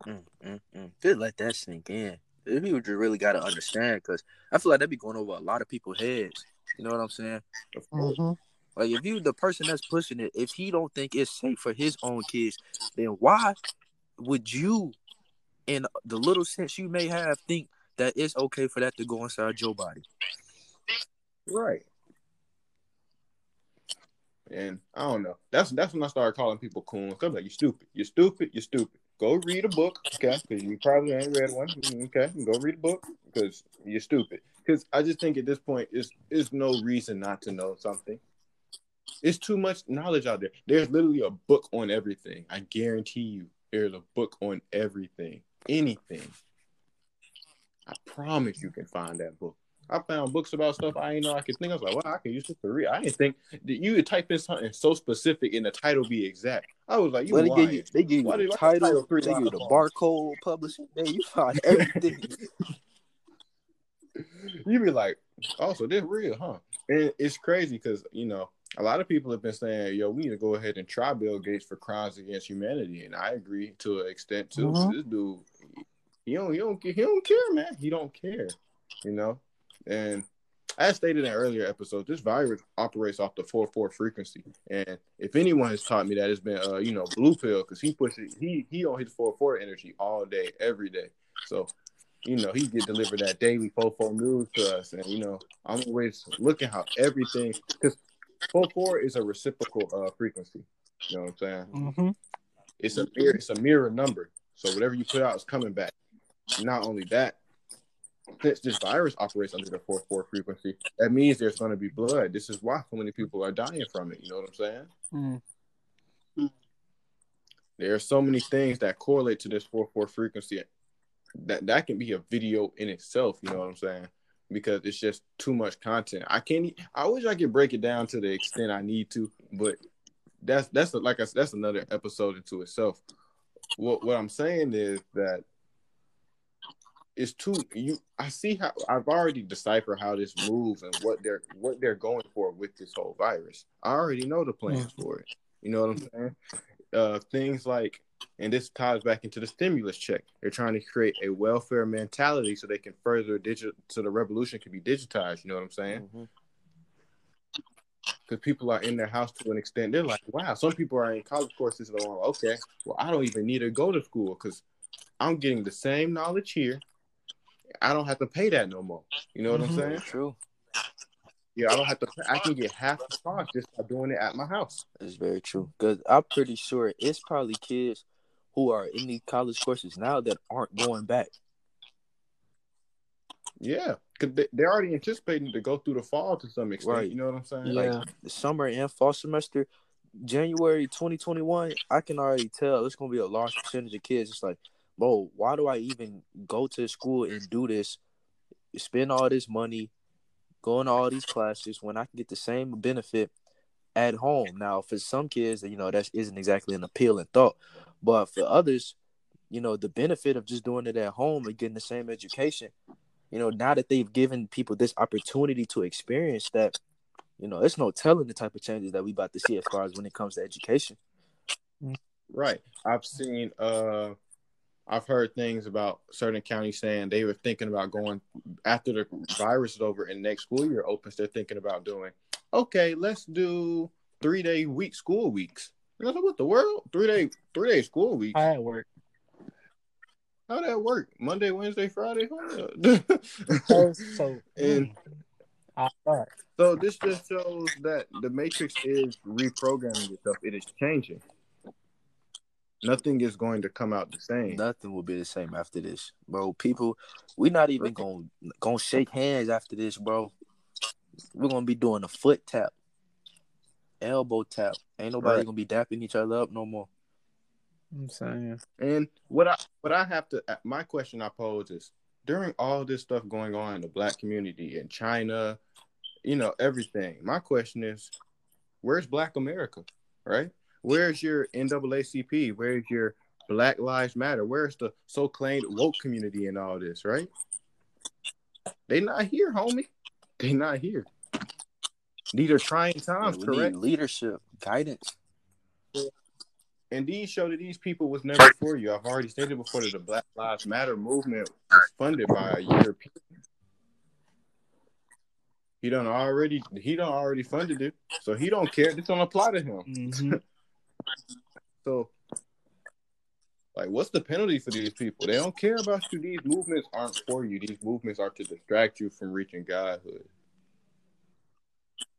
Mm, mm, mm. Just let that sink in. People just really got to understand because I feel like that be going over a lot of people's heads. You know what I'm saying? Course. Mm-hmm. Like if you the person that's pushing it, if he don't think it's safe for his own kids, then why would you in the little sense you may have, think that it's okay for that to go inside your body. Right. And I don't know. That's that's when I started calling people coons. I'm like, you're stupid. You're stupid. You're stupid. Go read a book, okay? Because you probably ain't read one. Okay, go read a book because you're stupid. Because I just think at this point, it's is no reason not to know something. It's too much knowledge out there. There's literally a book on everything. I guarantee you, there's a book on everything, anything. I promise you can find that book. I found books about stuff I didn't know I could think. I was like, well, I can use this to read. I didn't think that you would type in something so specific and the title be exact. I was like, you Well, they lying. give you, they give you the did- why title, title they give you the barcode publishing. Man, you find everything. you be like, oh, so this real, huh? And it's crazy because you know a lot of people have been saying, yo, we need to go ahead and try Bill Gates for crimes against humanity, and I agree to an extent too. Mhm. This dude, he don't, he don't, he don't care, man. He don't care, you know. And as stated in earlier episodes, this virus operates off the four four frequency, and if anyone has taught me that, it's been, uh, you know, Blue Pill because he pushes, he he on his four four energy all day, every day. So you know, he get delivered that daily fofo news to us, and you know, I'm always looking how everything because fofo is a reciprocal uh, frequency. You know what I'm saying? Mm-hmm. It's a mirror, it's a mirror number. So whatever you put out is coming back. Not only that, since this virus operates under the four four frequency, that means there's going to be blood. This is why so many people are dying from it. You know what I'm saying? Mm. There are so many things that correlate to this four four frequency. That that can be a video in itself. You know what I'm saying? Because it's just too much content. I can't. I wish I could break it down to the extent I need to, but that's that's like I said, that's another episode into itself. What what I'm saying is that it's too you. I see how I've already deciphered how this moves and what they're what they're going for with this whole virus. I already know the plans for it. You know what I'm saying? Uh, things like, and this ties back into the stimulus check. They're trying to create a welfare mentality so they can further digital, so the revolution can be digitized. You know what I'm saying? Mhm. because people are in their house to an extent. They're like, wow, some people are in college courses that are like, okay, well, I don't even need to go to school because I'm getting the same knowledge here. I don't have to pay that no more. You know what Mhm. I'm saying? True. Yeah, I don't have to. I can get half the cost just by doing it at my house. It's very true. Because I'm pretty sure it's probably kids who are in these college courses now that aren't going back. Yeah, because they, they're already anticipating to go through the fall to some extent. Right. You know what I'm saying? Yeah. Like the summer and fall semester, January 2021, I can already tell it's gonna be a large percentage of kids. It's like, bro, why do I even go to school and do this? Spend all this money, going to all these classes when I can get the same benefit at home. Now, for some kids, you know, that isn't exactly an appealing thought, but for others, you know, the benefit of just doing it at home and getting the same education, you know, now that they've given people this opportunity to experience that, you know, it's no telling the type of changes that we about to see as far as when it comes to education. Right. I've seen uh I've heard things about certain counties saying they were thinking about going after the virus is over and next school year opens, they're thinking about doing, okay, let's do three day week school weeks. And I like, what the world? Three day three day school weeks. How it work? How that work? Monday, Wednesday, Friday? So, so And- mm, so this just shows that the matrix is reprogramming itself. It is changing. Nothing is going to come out the same. Nothing will be the same after this, bro. People, we're not even gonna gonna shake hands after this, bro. We're gonna be doing a foot tap, elbow tap. Ain't nobody Right. gonna be dapping each other up no more. I'm saying. And what I what I have to uh, my question I pose is during all this stuff going on in the black community in China, you know, everything. My question is, where's Black America? Right? Where's your NAACP? Where's your Black Lives Matter? Where's the so claimed woke community in all this, right? They not here, homie. They not here. These are trying times, we correct? need leadership, guidance. And these show that these people was never for you. I've already stated before that the Black Lives Matter movement was funded by a European. He done already he done already funded it. So he don't care. This don't apply to him. Mm-hmm. So Like, what's the penalty for these people? They don't care about you. These movements aren't for you. These movements are to distract you from reaching godhood.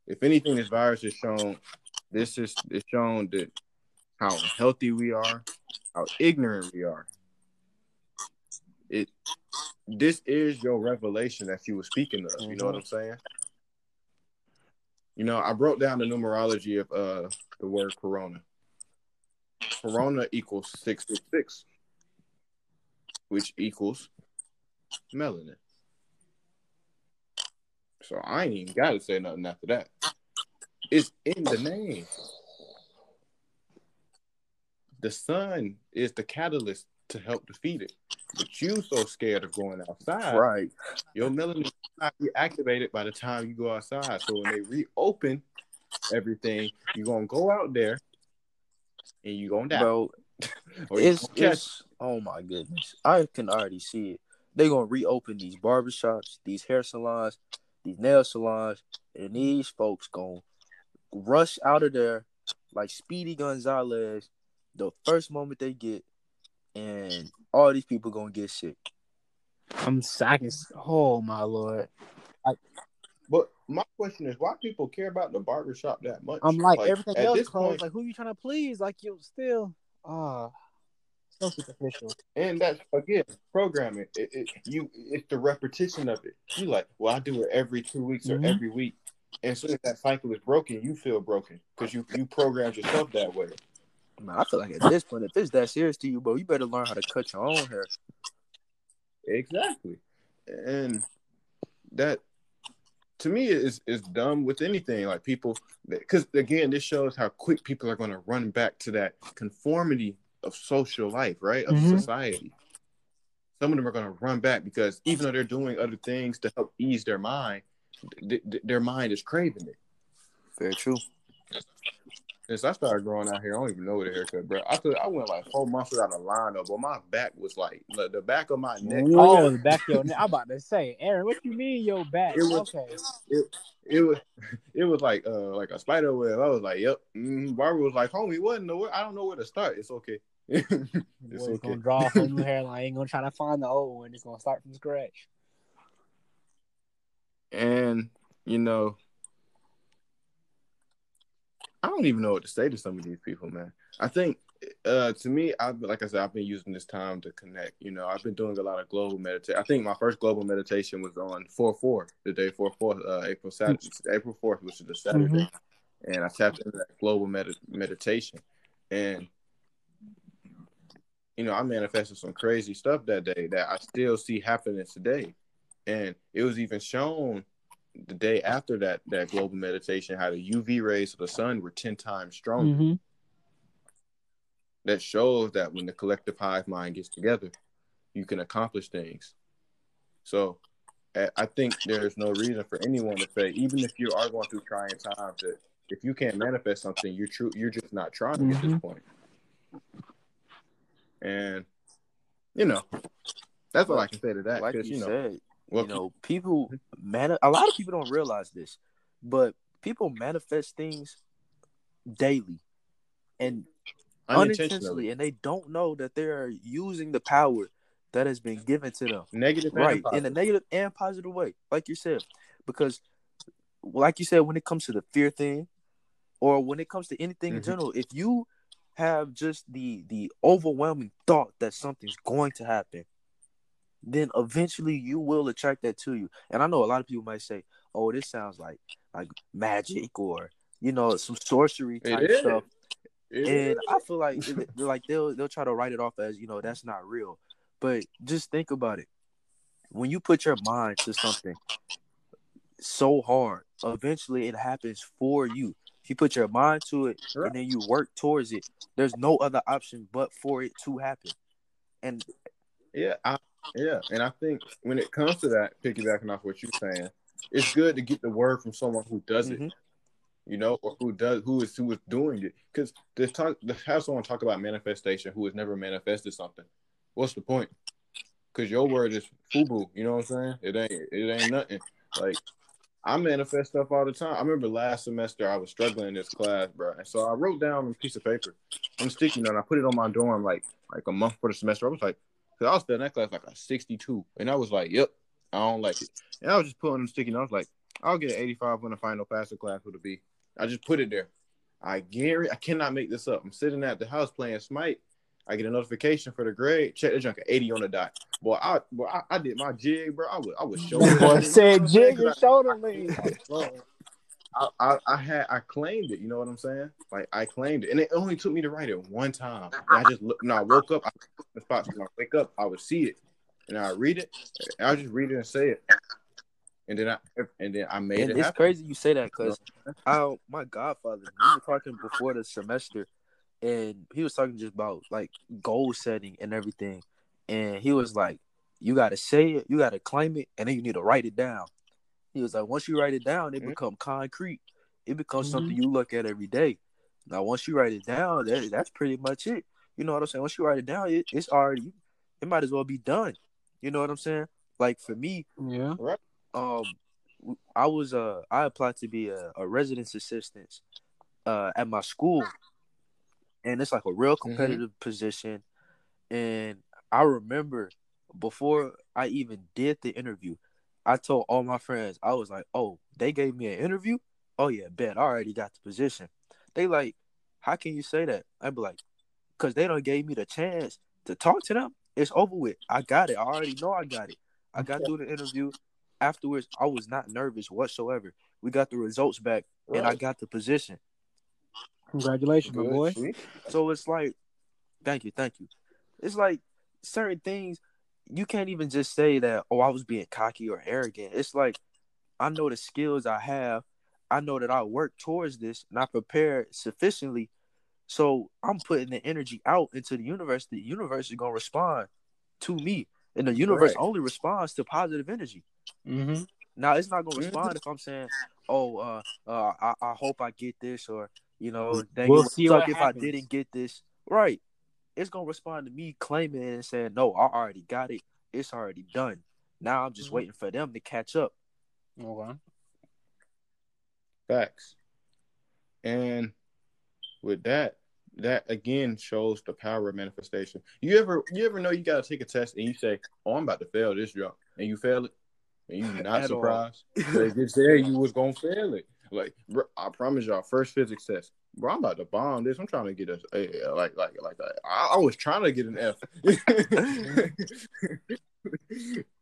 If anything, this virus has shown this is it's shown that how healthy we are, how ignorant we are. It this is your revelation that you were speaking of. You know what I'm saying? You know, I broke down the numerology of uh the word corona. Corona equals six six six, which equals melanin. So I ain't even gotta say nothing after that. It's in the name. The sun is the catalyst to help defeat it. But you so scared of going outside, Right. your melanin will not be activated by the time you go outside. So when they reopen everything, you're gonna go out there and you're gonna die. Bro, it's, it's oh my goodness. I can already see it. They're gonna reopen these barbershops, these hair salons, these nail salons, and these folks gonna rush out of there like Speedy Gonzalez the first moment they get, and all these people gonna get sick. I'm sacking. Oh my lord! My question is, why people care about the barbershop that much? I'm like, everything at else this closed. point, Like who you trying to please? Like you still ah so superficial. and that's again programming. It, it, you, it's the repetition of it. You like, well, I do it every two weeks or Mhm. every week, and so if that cycle is broken, you feel broken because you you programmed yourself that way. Man, I feel like at this point, if it's that serious to you, bro, you better learn how to cut your own hair. Exactly, and that to me is is dumb with anything like people because again this shows how quick people are going to run back to that conformity of social life right of Mhm. society some of them are going to run back because even though they're doing other things to help ease their mind th- th- their mind is craving it Very true. Since i started growing out here i don't even know what a haircut bro i could i went like four months without a line up but my back was like the the back of my neck Oh, the back of your neck. I'm about to say, Aaron, what you mean your back? It was- okay. it was it was like uh like a spider web. I was like, yep. Mm, Barbara was like, homie, what in the world? I don't know where to start. It's okay. it's Boy's okay. gonna draw a whole new hairline. Ain't gonna try to find the old one. It's gonna start from scratch. And you know, I don't even know what to say to some of these people, man. I think uh to me, I've like I said, I've been using this time to connect. You know, I've been doing a lot of global meditation. I think my first global meditation was on four four, the day four four, uh, April Saturday, April fourth, which is a Saturday, and I tapped into that global med- meditation, and you know, I manifested some crazy stuff that day that I still see happening today, and it was even shown the day after that that global meditation how the UV rays of the sun were ten times stronger Mm-hmm. that shows that when the collective hive mind gets together, you can accomplish things. So I I think there's no reason for anyone to say, even if you are going through trying times, that if you can't manifest something, you're true, you're just not trying at this Mhm. point. And you know, that's what I can say to that. Like you, you know, said, well, you know, people man a lot of people don't realize this, but people manifest things daily and unintentionally, unintentionally, and they don't know that they are using the power that has been given to them. negative, and right in a negative and positive way like you said because like you said when it comes to the fear thing or when it comes to anything in Mhm. general if you have just the the overwhelming thought that something's going to happen then eventually you will attract that to you and i know a lot of people might say oh this sounds like like magic or you know some sorcery type stuff It and is. I feel like like they'll they'll try to write it off as you know that's not real. But just think about it. When you put your mind to something so hard, eventually it happens for you. If you put your mind to it Right. and then you work towards it, there's no other option but for it to happen. And Yeah, I, yeah, and I think when it comes to that, piggybacking off what you're saying, it's good to get the word from someone who does it, Mhm. you know, or who does who is who is doing it. Because to talk to have someone talk about manifestation who has never manifested something, what's the point? Because your word is fubu, you know what I'm saying? It ain't it ain't nothing. Like I manifest stuff all the time. I remember last semester I was struggling in this class, bro, and so I wrote down on a piece of paper, on a sticky note, and I put it on my dorm like like a month for the semester. I was like, because I was studying that class like a sixty-two, and I was like, yep, I don't like it, and I was just putting them sticky notes like, I'll get an eighty-five when the final pass the class would be. I just put it there. I guarantee I cannot make this up. I'm sitting at the house playing Smite. I get a notification for the grade. Check the junk at 80 on the dot. Boy, I boy, I, I did my jig, bro. I was I was showing. Boy said jig and shoulder lean. Oh, I, I, I had I claimed it. You know what I'm saying? Like I claimed it, and it only took me to write it one time. And I just look. No, I woke up. I the spot. When I wake up, I would see it, and I read it. I just read it and say it, and then I and then I made And it. it's happen. crazy you say that because I, my godfather, we were talking before the semester, and he was talking just about like goal setting and everything, and he was like, "You got to say it, you got to claim it, and then you need to write it down." He was like, "Once you write it down, it Mhm. become concrete. It becomes Mhm. something you look at every day. Now, once you write it down, that, that's pretty much it. You know what I'm saying? Once you write it down, it, it's already, it might as well be done. You know what I'm saying? Like for me, Yeah. um I was uh I applied to be a, a residence assistant uh at my school and it's like a real competitive position and I remember before I even did the interview I told all my friends I was like oh they gave me an interview? Oh yeah bet I already got the position. They like how can you say that? I'd be like because they don't gave me the chance to talk to them. It's over with. I got it. I already know I got it. I got through the interview. Afterwards I was not nervous whatsoever. We got the results back and I got the position. Congratulations, my boy. So it's like thank you, thank you. It's like certain things you can't even just say that oh I was being cocky or arrogant. It's like I know the skills I have. I know that I work towards this and I prepare sufficiently. So I'm putting the energy out into the universe. The universe is gonna respond to me. And the universe only responds to positive energy. Mm-hmm. Now it's not gonna Mhm. respond if I'm saying, "Oh, uh, uh, I, I hope I get this," or you know, dang, We'll see suck if happens. I didn't get this. Right? It's gonna respond to me claiming it and saying, "No, I already got it. It's already done." Now I'm just Mhm. waiting for them to catch up. Okay. Facts. And with that, that again shows the power of manifestation. You ever you ever know you gotta take a test and you say, Oh, I'm about to fail this jump, and you fail it, and you're not surprised. They just said you was gonna fail it. Like bro, I promise y'all, first physics test. Bro, I'm about to bomb this. I'm trying to get a, a- like like like a, I, I was trying to get an F.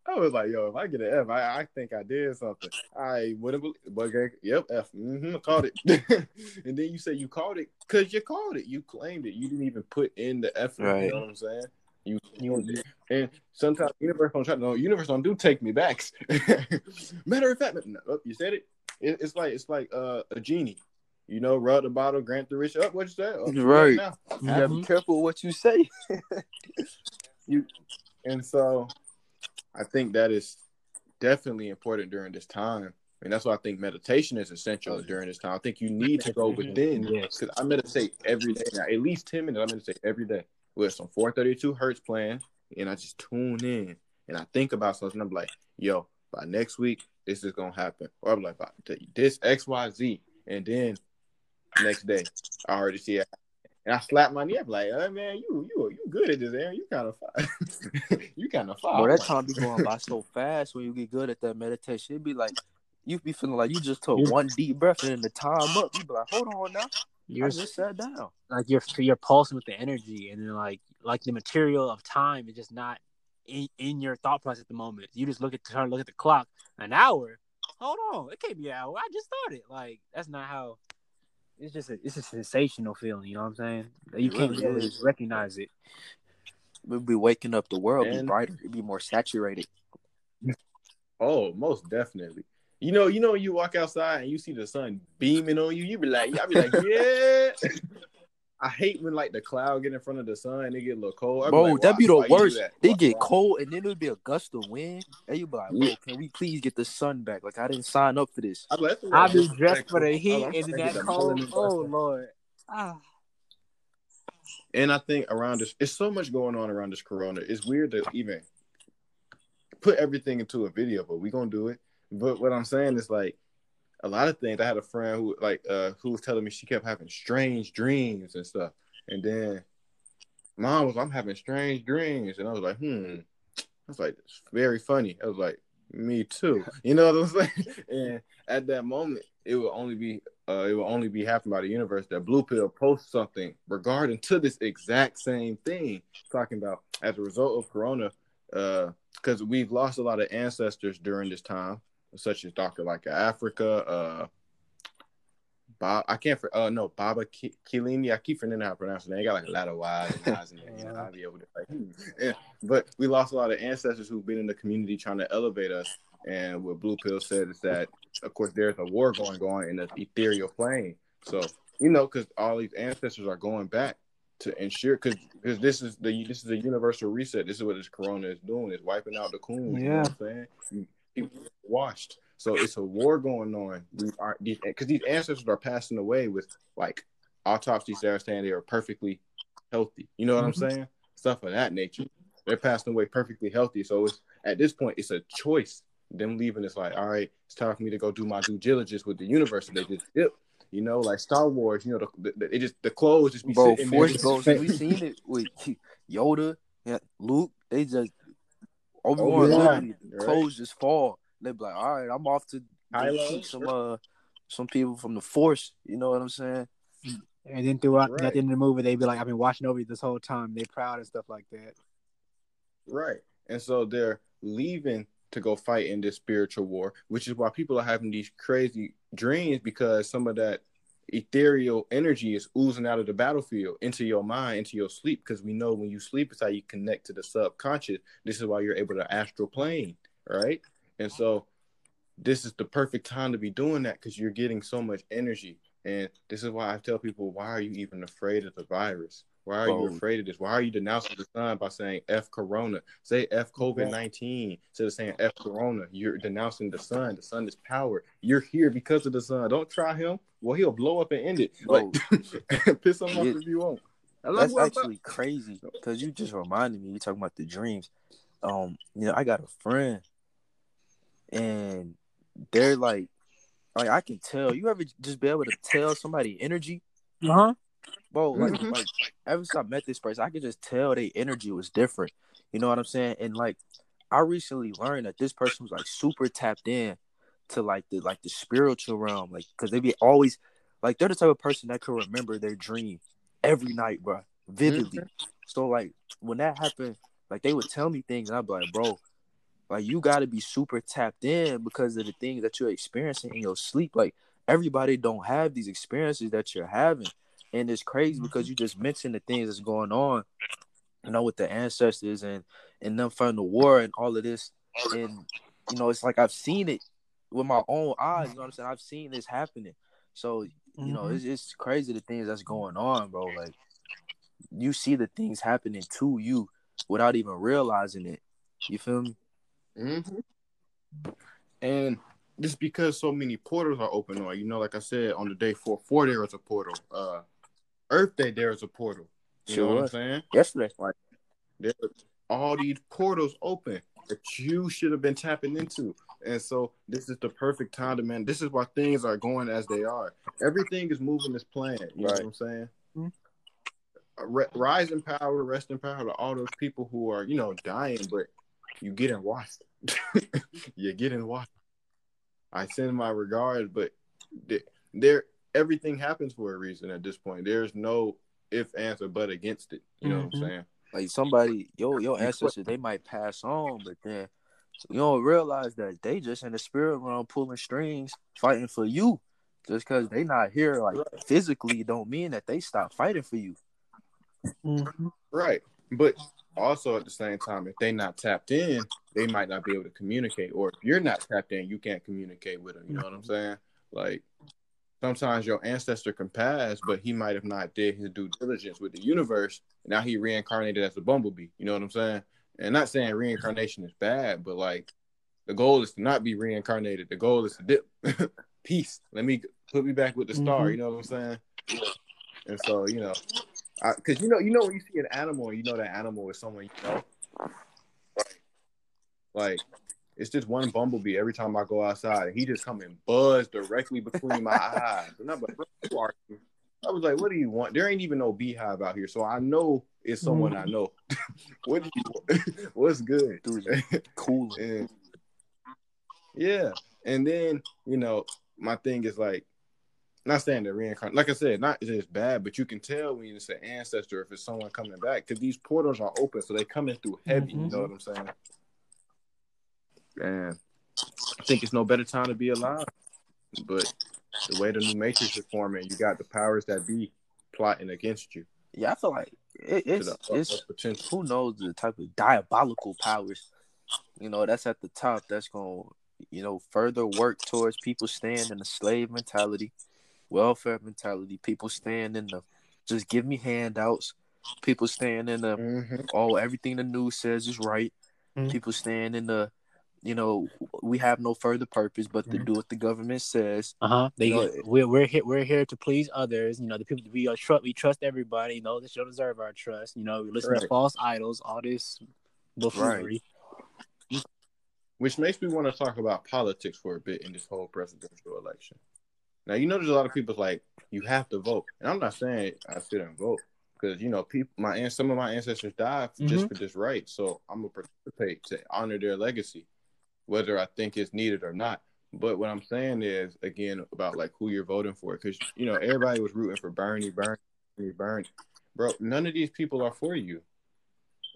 I was like, yo, if I get an F, I, I think I did something. I wouldn't believe. But okay, yep, F. Mm-hmm, I called it. and then you say you called it because you called it. You claimed it. You didn't even put in the effort. Right. You know what I'm saying? You, you, you and sometimes universe don't try. No, universe don't do take me backs. Matter of fact, no, oh, you said it. It. It's like it's like uh, a genie. You know, rub the bottle, grant the wish. Up, what you say? Oh, Right. Now. You gotta be careful what you say. you And so I think that is definitely important during this time. And that's why I think meditation is essential during this time. I think you need to go within. Yes. Because I meditate every day now, at least 10 minutes. I meditate every day with some 432 hertz plan. And I just tune in and I think about something. I'm like, yo, by next week, this is going to happen. Or I'm like, I can tell you this XYZ. And then next day, I already see it. And I slap my knee. I'm like, oh, man, you you you good at this, Aaron. You kind of fine. you kind of fine. Boy, I'm that like, time be going by so fast when you get good at that meditation. It'd be like you be feeling like you just took one deep breath and then the time up. You be like, hold on now. You're just sat down. like you're you're pulsing with the energy, and then like like the material of time is just not in, in your thought process at the moment. You just look at try to look at the clock. An hour. Hold on, it can't be an hour. I just started. Like that's not how. It's just a it's a sensational feeling. You know what I'm saying? You can't really really is. recognize it. We'll be waking up. The world be brighter. It'd be more saturated. Oh, most definitely. You know, you know, when you walk outside and you see the sun beaming on you, you be like, I be like, yeah. I hate when like the cloud get in front of the sun and it get a little cold. I be Bro, like, that'd be the why you do worst. that? They get why? cold and then it would be a gust of wind. And you be like, bro, can we please get the sun back? Like I didn't sign up for this. I be like, that's I be what- dressed for the heat and trying that get cold. Oh lord. Ah. And I think around this, it's so much going on around this corona. It's weird to even put everything into a video, but we gonna do it. But what I'm saying is like a lot of things. I had a friend who like uh who was telling me she kept having strange dreams and stuff. And then mom was, I'm having strange dreams. And I was like, hmm. I was like, it's very funny. I was like, me too. You know what I'm saying? And at that moment, it will only be uh, it will only be happened by the universe that Blue Pill posts something regarding to this exact same thing, talking about as a result of Corona, because uh, we've lost a lot of ancestors during this time, such as Doctor Llaila Afrika, uh, Bob. I can't. For, uh, no, Baba Kilini. I keep forgetting how to pronounce it. They got like a lot of Y's and I's in there. You know, I'll be able to like. Hmm. Yeah. But we lost a lot of ancestors who've been in the community trying to elevate us. And what Blue Pill said is that, of course, there's a war going on in the ethereal plane. So you know, because all these ancestors are going back to ensure, because because this is the this is a universal reset. This is what this Corona is doing. It's wiping out the coons. Yeah. You know what I'm saying? People washed. So it's a war going on. We are because these ancestors are passing away with like autopsies that are saying they are perfectly healthy. You know what mm-hmm. I'm saying? Stuff of that nature. They're passing away perfectly healthy. So it's at this point, it's a choice. Them leaving is like, all right, it's time for me to go do my due diligence with the universe. They just dip. You know, like Star Wars. You know, the, the, it just the clothes just be Bro, sitting Force Ghost. we seen it with Yoda, yeah, Luke. They just Obi Wan yeah. clothes right. just fall they be like, all right, I'm off to teach some uh some people from the force. You know what I'm saying? And then throughout right. at the end of the movie, they be like, I've been watching over you this whole time. They proud and stuff like that. Right. And so they're leaving to go fight in this spiritual war, which is why people are having these crazy dreams because some of that ethereal energy is oozing out of the battlefield into your mind, into your sleep. Because we know when you sleep, it's how you connect to the subconscious. This is why you're able to astral plane, right? And so this is the perfect time to be doing that because you're getting so much energy. And this is why I tell people, why are you even afraid of the virus? Why are you afraid of this? Why are you denouncing the sun by saying F Corona? Say F COVID 19 instead of saying F Corona. You're denouncing the sun. The sun is power. You're here because of the sun. Don't try him. Well, he'll blow up and end it. Like, piss him off if you want. That's actually crazy because you just reminded me. You talking about the dreams. Um, you know, I got a friend and they're like, like I can tell. You ever just be able to tell somebody energy? Uh huh. Bro, like, mm-hmm. like ever since I met this person, I could just tell their energy was different. You know what I'm saying? And like, I recently learned that this person was like super tapped in to like the like the spiritual realm, like because they be always like they're the type of person that can remember their dream every night, bro, vividly. Mm-hmm. So like when that happened, like they would tell me things, and I'd be like, bro, like you got to be super tapped in because of the things that you're experiencing in your sleep. Like everybody don't have these experiences that you're having, and it's crazy because mm-hmm. you just mentioned the things that's going on, you know, with the ancestors and and them from the war and all of this, and you know, it's like I've seen it with my own eyes. You know what I'm saying? I've seen this happening. So you know, mm-hmm. it's it's crazy the things that's going on, bro. Like you see the things happening to you without even realizing it. You feel me? Mm-hmm. And just because so many portals are open on, you know, like I said, on the day four, four there was a portal. Uh, Earth Day there was a portal. You sure know what I'm saying? Yesterday, like there all these portals open that you should have been tapping into. And so this is the perfect time to man. This is why things are going as they are. Everything is moving as planned. You right. know what I'm saying? Mm-hmm. rise in power, rest in power to all those people who are, you know, dying, but you getting washed. You're getting washed. I send my regards, but there everything happens for a reason at this point. There's no if, answer, but against it. You know mm-hmm. what I'm mm-hmm. saying? Like somebody, yo, your ancestors, they might pass on, but then you don't realize that they just in the spirit realm pulling strings, fighting for you. Just because they not here, like right. physically, don't mean that they stop fighting for you. Mm-hmm. Right, but also at the same time, if they not tapped in, they might not be able to communicate. Or if you're not tapped in, you can't communicate with them. You know what I'm saying? Like sometimes your ancestor can pass, but he might have not did his due diligence with the universe. Now he reincarnated as a bumblebee. You know what I'm saying? And not saying reincarnation is bad, but like the goal is to not be reincarnated. The goal is to dip peace. Let me put me back with the star. Mm-hmm. You know what I'm saying? And so, you know, because you know, you know, when you see an animal, you know that animal is someone you know. Like it's just one bumblebee every time I go outside, and he just come and buzz directly between my eyes. And I'm like, who are you? I was like, what do you want? There ain't even no beehive out here, so I know it's someone I mm. know. what do you want? What's good? Dude, cool. And yeah, and then you know, my thing is like, not saying that reincarnate, like I said, not just bad, but you can tell when it's an ancestor if it's someone coming back because these portals are open, so they come in through heavy. You know mm-hmm. what I'm saying? And I think it's no better time to be alive, but the way the new matrix is forming, you got the powers that be plotting against you. Yeah, I feel like it, it's the it's potential. who knows the type of diabolical powers, you know, that's at the top. That's gonna you know further work towards people staying in the slave mentality, welfare mentality. People staying in the just give me handouts. People staying in the Mhm. oh everything the news says is right. Mhm. People staying in the you know we have no further purpose but to Mhm. do what the government says. Uh huh. They No, we're we're here we're here to please others. You know the people we are trust we trust everybody. You know they should deserve our trust. You know we listen to false idols. All this buffoonery. Which makes me want to talk about politics for a bit in this whole presidential election. Now, you know, there's a lot of people like you have to vote, and I'm not saying I sit and vote because you know, people, my some of my ancestors died just for this right, so I'm gonna participate to honor their legacy, whether I think it's needed or not. But what I'm saying is again about like who you're voting for, because you know everybody was rooting for Bernie, Bernie, Bernie, bro. None of these people are for you,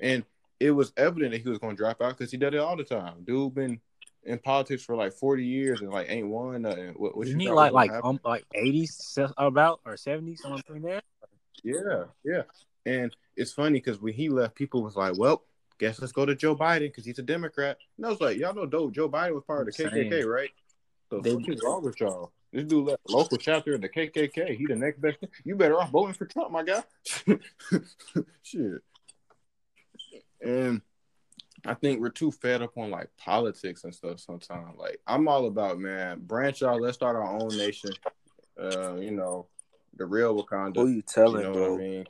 and it was evident that he was going to drop out because he did it all the time. Dude been in politics for like 40 years and like ain't won nothing. What, what you Isn't he like like um like eighties about or seventies something there? Yeah, yeah. And it's funny because when he left, people was like, "Well, guess let's go to Joe Biden because he's a Democrat." And I was like, "Y'all know, Joe Joe Biden was part of the Insane. KKK, right?" So They- what is wrong with y'all? This dude left local chapter of the KKK. He the next best. thing. You better off voting for Trump, my guy. Shit. And I think we're too fed up on like politics and stuff sometimes. Like I'm all about man, branch out. Let's start our own nation. Uh, you know, the real Wakanda. Who you telling, You know bro? what I mean?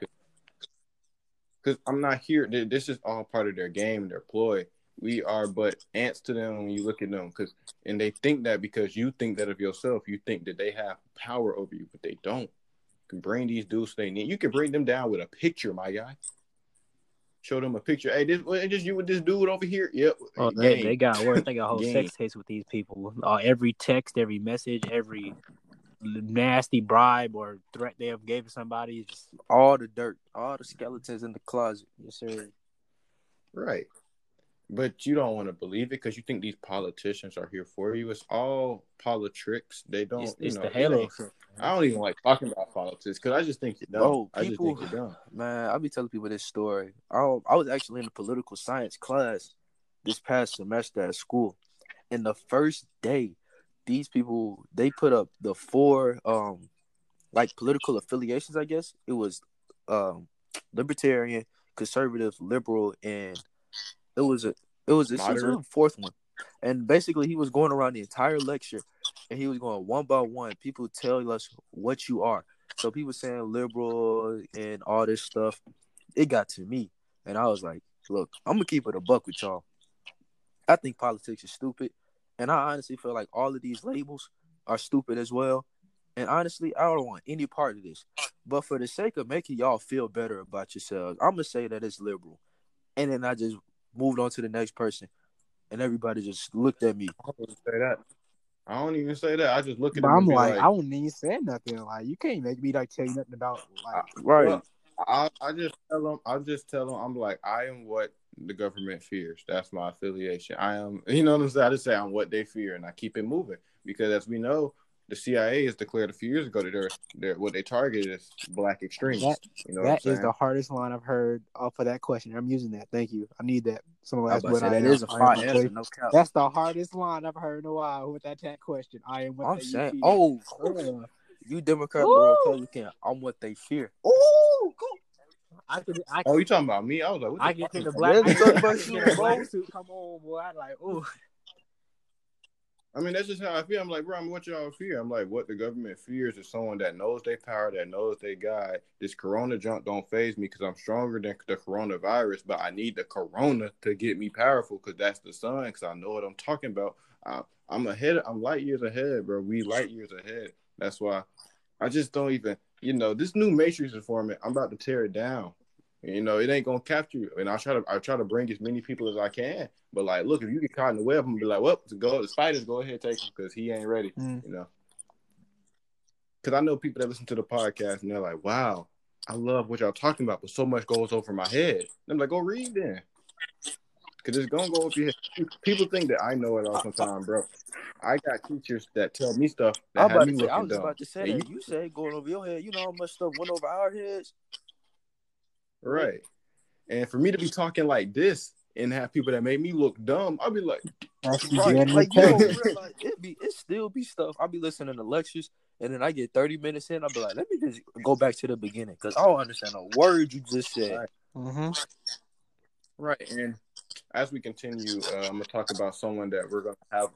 Because I'm not here. This is all part of their game, their ploy. We are but ants to them when you look at them. Because and they think that because you think that of yourself, you think that they have power over you, but they don't. You can bring these dudes they need. You can bring them down with a picture, my guy. Show them a picture. Hey, this well, just you with this dude over here. Yep. Oh, they, they got worse. They got a whole sex tapes with these people. Uh, every text, every message, every nasty bribe or threat they have gave to somebody just All the dirt, all the skeletons in the closet. Yes, sir. Right. But you don't want to believe it because you think these politicians are here for you. It's all politics. They don't. it's, you know, the halo. I don't even like talking about politics because I just think you're dumb. Bro, I just people- think you're dumb. Man, I'll be telling people this story. I, I was actually in a political science class this past semester at school. And the first day, these people they put up the four um like political affiliations, I guess. It was um libertarian, conservative, liberal, and it was a it was, it was a fourth one. And basically he was going around the entire lecture and he was going one by one. People tell us what you are. So people saying liberal and all this stuff. It got to me. And I was like, look, I'm gonna keep it a buck with y'all. I think politics is stupid. And I honestly feel like all of these labels are stupid as well. And honestly, I don't want any part of this. But for the sake of making y'all feel better about yourselves, I'm gonna say that it's liberal. And then I just moved on to the next person. And everybody just looked at me. I don't even say that. I don't even say that. I just look at But I'm like, like, I don't even say nothing. Like, you can't make me like tell you nothing about like. Right. Well, I, I just tell them. I just tell them. I'm like, I am what the government fears. That's my affiliation. I am. You know what I'm saying? I just say I'm what they fear, and I keep it moving because, as we know, the CIA has declared a few years ago that they're, they're what they target is black extremists. you know what I'm that saying? is the hardest line I've heard off of that question. I'm using that. Thank you. I need that. Someone I asked what I that is a I am fire what answer, no cap. That's the hardest line I've heard in a while with that tag question. I am what I'm they saying, oh, you Democrat or Republican, I'm what they fear. Ooh, cool. I could, I oh, you talking about me? I was like, I fuck get is the black, I get talking about the black suit. Come on, boy. I like, oh. I mean, that's just how I feel. I'm like, bro, I'm what y'all fear. I'm like, what the government fears is someone that knows they power, that knows they got this corona junk don't phase me because I'm stronger than the coronavirus, but I need the corona to get me powerful because that's the sun. Because I know what I'm talking about. I, I'm ahead. I'm light years ahead, bro. We light years ahead. That's why I just don't even. You know, this new matrix is forming. I'm about to tear it down. You know, it ain't gonna capture you. And I try to I try to bring as many people as I can. But like, look, if you get caught in the web, I'm gonna be like, well, to go the spiders, go ahead, take him because he ain't ready. Mm. You know. Cause I know people that listen to the podcast and they're like, wow, I love what y'all talking about, but so much goes over my head. And I'm like, go read then. Cause it's gonna go over your head. People think that I know it all sometimes, bro. I got teachers that tell me stuff I that was about me to say, I was just dumb. about to say And that. You say going over your head. You know how much stuff went over our heads. Right. And for me to be talking like this and have people that made me look dumb, I'll be like, Right. right. Like you don't realize it be it still be stuff. I'll be listening to lectures and then I get 30 minutes in, I'll be like, let me just go back to the beginning because I don't understand a word you just said. Right. mm-hmm. right. And as we continue, uh, I'm gonna talk about someone that we're gonna have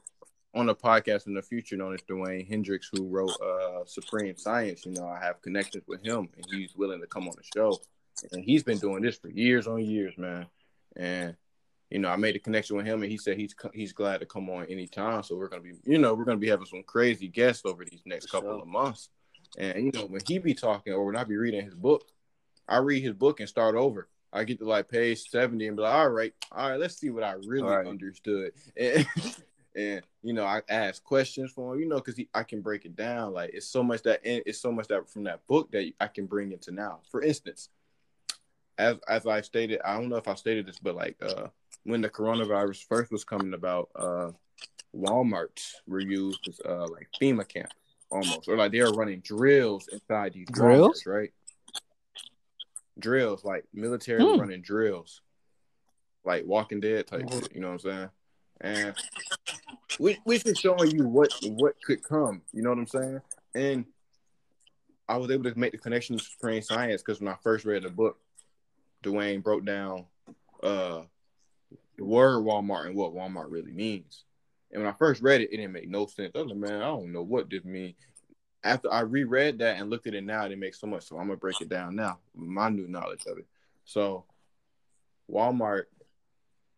on the podcast in the future, known as Dwayne Hendricks, who wrote uh, Supreme Science. You know, I have connections with him, and he's willing to come on the show. And he's been doing this for years on years, man. And you know, I made a connection with him, and he said he's he's glad to come on anytime. So we're gonna be, you know, we're gonna be having some crazy guests over these next couple sure. of months. And you know, when he be talking, or when I be reading his book, I read his book and start over. I get to like page 70 and be like, all right, all right, let's see what I really Right. understood. And, and you know, I ask questions for him, you know, because I can break it down. Like it's so much that it's so much that from that book that I can bring into now. For instance, as as I stated, I don't know if I stated this, but like uh when the coronavirus first was coming about, uh Walmarts were used as uh like FEMA camps almost, or like they were running drills inside these Drills? Walmarts, right? Drills, like military Hmm. running drills, like Walking Dead type shit. You know what I'm saying? And we which is showing you what what could come. You know what I'm saying? And I was able to make the connection to Supreme Science because when I first read the book, Dwayne broke down uh the word Walmart and what Walmart really means. And when I first read it, it didn't make no sense. I was like, man, I don't know what this means. After I reread that and looked at it now, it makes so much. So I'm gonna break it down now, my new knowledge of it. So Walmart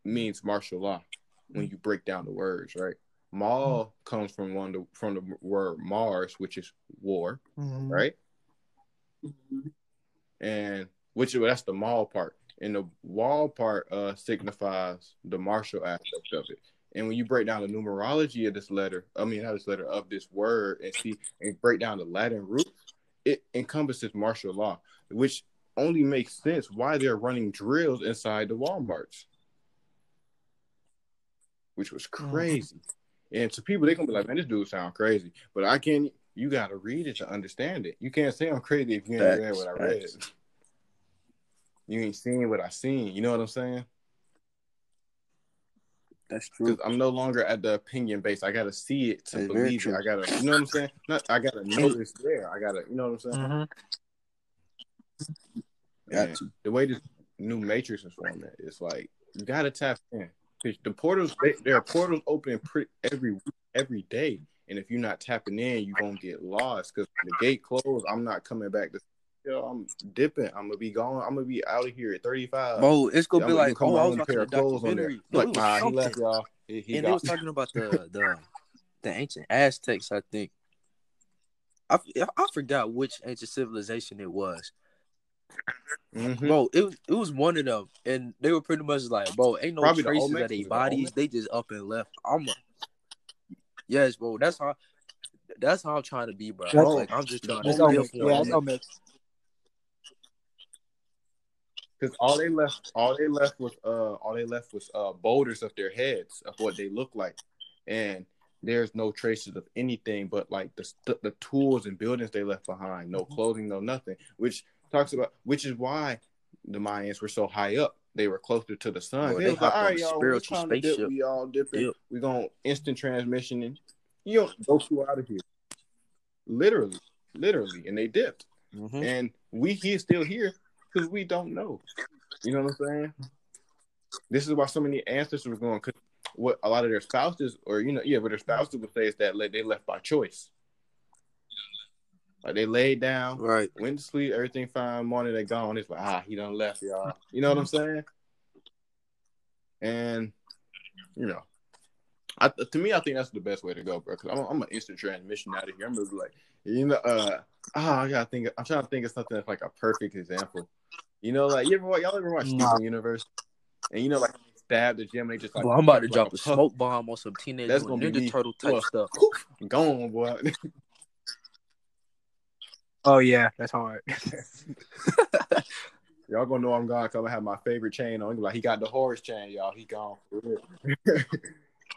means martial law when you break down the words, right? Mall comes from one the, from the word Mars, which is war, Mm-hmm. right? And which is that's the mall part. And the wall part uh signifies the martial aspect of it. And when you break down the numerology of this letter, I mean not this letter of this word and see and break down the Latin roots, it encompasses martial law, which only makes sense why they're running drills inside the Walmarts. Which was crazy. And to people, they're gonna be like, man, this dude sound crazy. But I can't you gotta read it to understand it. You can't say I'm crazy if you ain't read what I read. Facts. You ain't seen what I seen. You know what I'm saying? That's true. Because I'm no longer at the opinion base. I gotta see it to That's believe it. I gotta, you know what I'm saying? Not, I gotta know it's there. I gotta, you know what I'm saying? Mm-hmm. Got And to. the way this new matrix is forming, it's like you gotta tap in. 'Cause The portals, they, there are portals opening pretty every every day, and if you're not tapping in, you're gonna get lost. Because the gate closed, I'm not coming back. To, yo, I'm dipping. I'm gonna be gone. I'm gonna be out of here at 35. Bro, it's gonna I'm be gonna like, oh, I was a watching pair a of clothes on there. documentary. No, Like, nah, he left y'all. He, he and they got was talking about the the the ancient Aztecs. I think. I, I forgot which ancient civilization it was, Mhm. bro. It was it was one of them, and they were pretty much like, bro, ain't no Probably traces Olmecs. of Was their it the bodies. They just up and left. I'm, a, yes, bro. That's how. That's how I'm trying to be, bro. That's- like I'm just trying to Olmecs, live for Yeah, that's it. Olmecs. Because all they left, all they left was, uh, all they left was uh boulders of their heads of what they look like, and there's no traces of anything but like the st- the tools and buildings they left behind. No clothing, no nothing. Which talks about, which is why the Mayans were so high up. They were closer to the sun. Bro, they they was like, hopped all on right, a y'all, spiritual time to dip, spaceship. we all dipping. Yep. We gonna instant transmission and you don't go through out of here. Literally, literally, and they dipped. Mhm. and we here still here because we don't know. You know what I'm saying? This is why so many ancestors were going. Cause what a lot of their spouses or you know yeah, what their spouses would say is that they left by choice. Like they laid down, Right. went to sleep, everything fine. Morning they gone. It's like ah, he done left, y'all. You know what I'm saying? And you know, I, to me, I think that's the best way to go, bro. Because I'm, I'm an instant transmission out of here. I'm gonna be like, you know, uh, ah, I gotta think. I'm trying to think of something that's like a perfect example. You know, like you ever y'all ever watch Nah. Steven Universe? And you know, like stab the gem, and they just like. Well, I'm about to like drop a smoke bomb on some teenage That's gonna be Ninja me. Turtle type Look. stuff. Gone, boy. Oh yeah, that's hard. y'all gonna know I'm gone because I'm gonna have my favorite chain on. Like he got the horse chain, y'all. He gone for real.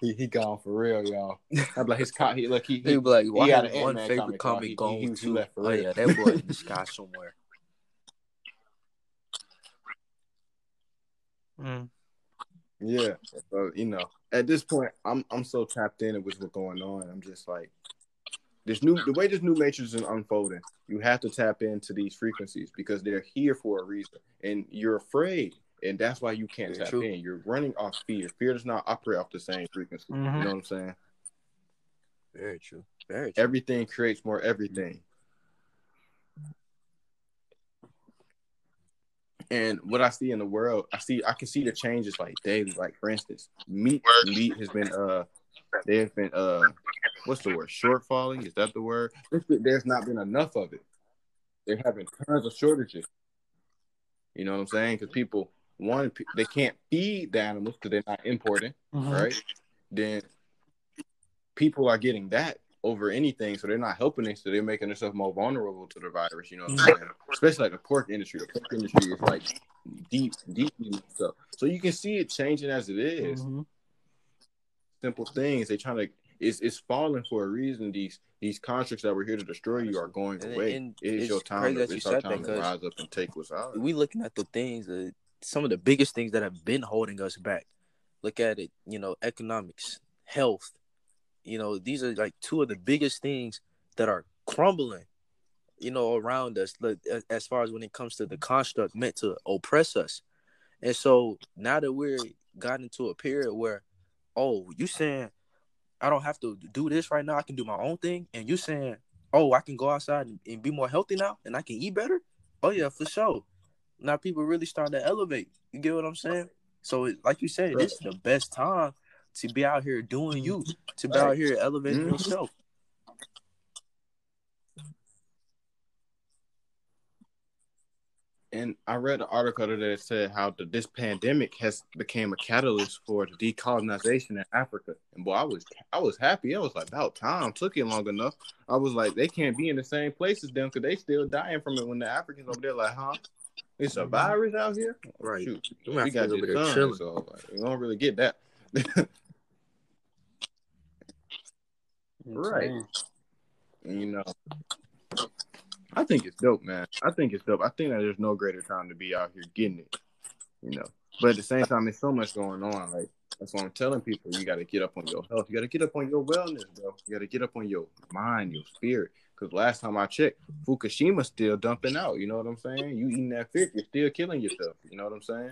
he he gone for real, y'all. I'm like his co- he like he, They he be like, "Why got have an one Ant-Man favorite comic, comic gone he- he too?" left for oh yeah, that boy in the sky somewhere. Mm. Yeah. So, you know, at this point, I'm I'm so tapped in with what's going on. I'm just like this new the way this new matrix is unfolding, you have to tap into these frequencies because they're here for a reason. And you're afraid. And that's why you can't Very tap true. in. You're running off fear. Fear does not operate off the same frequency. You Mhm. know what I'm saying? Very true. Very true. Everything creates more everything. And what I see in the world, I see I can see the changes like daily. Like for instance, meat meat has been uh there's been uh what's the word? Shortfalling? Is that the word? There's not been enough of it. They're having tons of shortages. You know what I'm saying? Because people one they can't feed the animals because they're not importing right? Then people are getting that over anything, so they're not helping it, so they're making themselves more vulnerable to the virus. You know what I'm? Especially like the pork industry. The pork industry is like deep, deep stuff. So you can see it changing as it is. Mhm. Simple things. they're trying to. It's it's falling for a reason. These these constructs that were here to destroy you are going And- away. and it is it's your time. To, it's our time to 'cause rise up and take what's ours. we looking at the things that some of the biggest things that have been holding us back. Look at it, you know, economics, health. You know, these are like two of the biggest things that are crumbling, you know, around us. As- far as when it comes to the construct meant to oppress us, and so now that we're gotten into a period where, oh, you saying I don't have to do this right now, I can do my own thing, and you saying, oh, I can go outside and, and be more healthy now, and I can eat better. Oh yeah, for sure now people really starting to elevate. You get what I'm saying? So, it, like you said, this is the best time to be out here doing you, to be out here elevating Mhm. yourself. And I read an article today that said how the, this pandemic has became a catalyst for the decolonization in Africa. And boy, I was I was happy. I was like, about time. Took it long enough. I was like, they can't be in the same place as them because they still dying from it. When the Africans over there, like, huh? It's a virus out here. Right. Shoot, we got over there chilling. so like, we don't really get that. Right. You know, I think it's dope, man. I think it's dope. I think that there's no greater time to be out here getting it, you know. But at the same time, there's so much going on. Like that's what I'm telling people. You got to get up on your health. You got to get up on your wellness, bro. You got to get up on your mind, your spirit. Because last time I checked, Fukushima's still dumping out. You know what I'm saying? You eating that fish, you're still killing yourself. You know what I'm saying?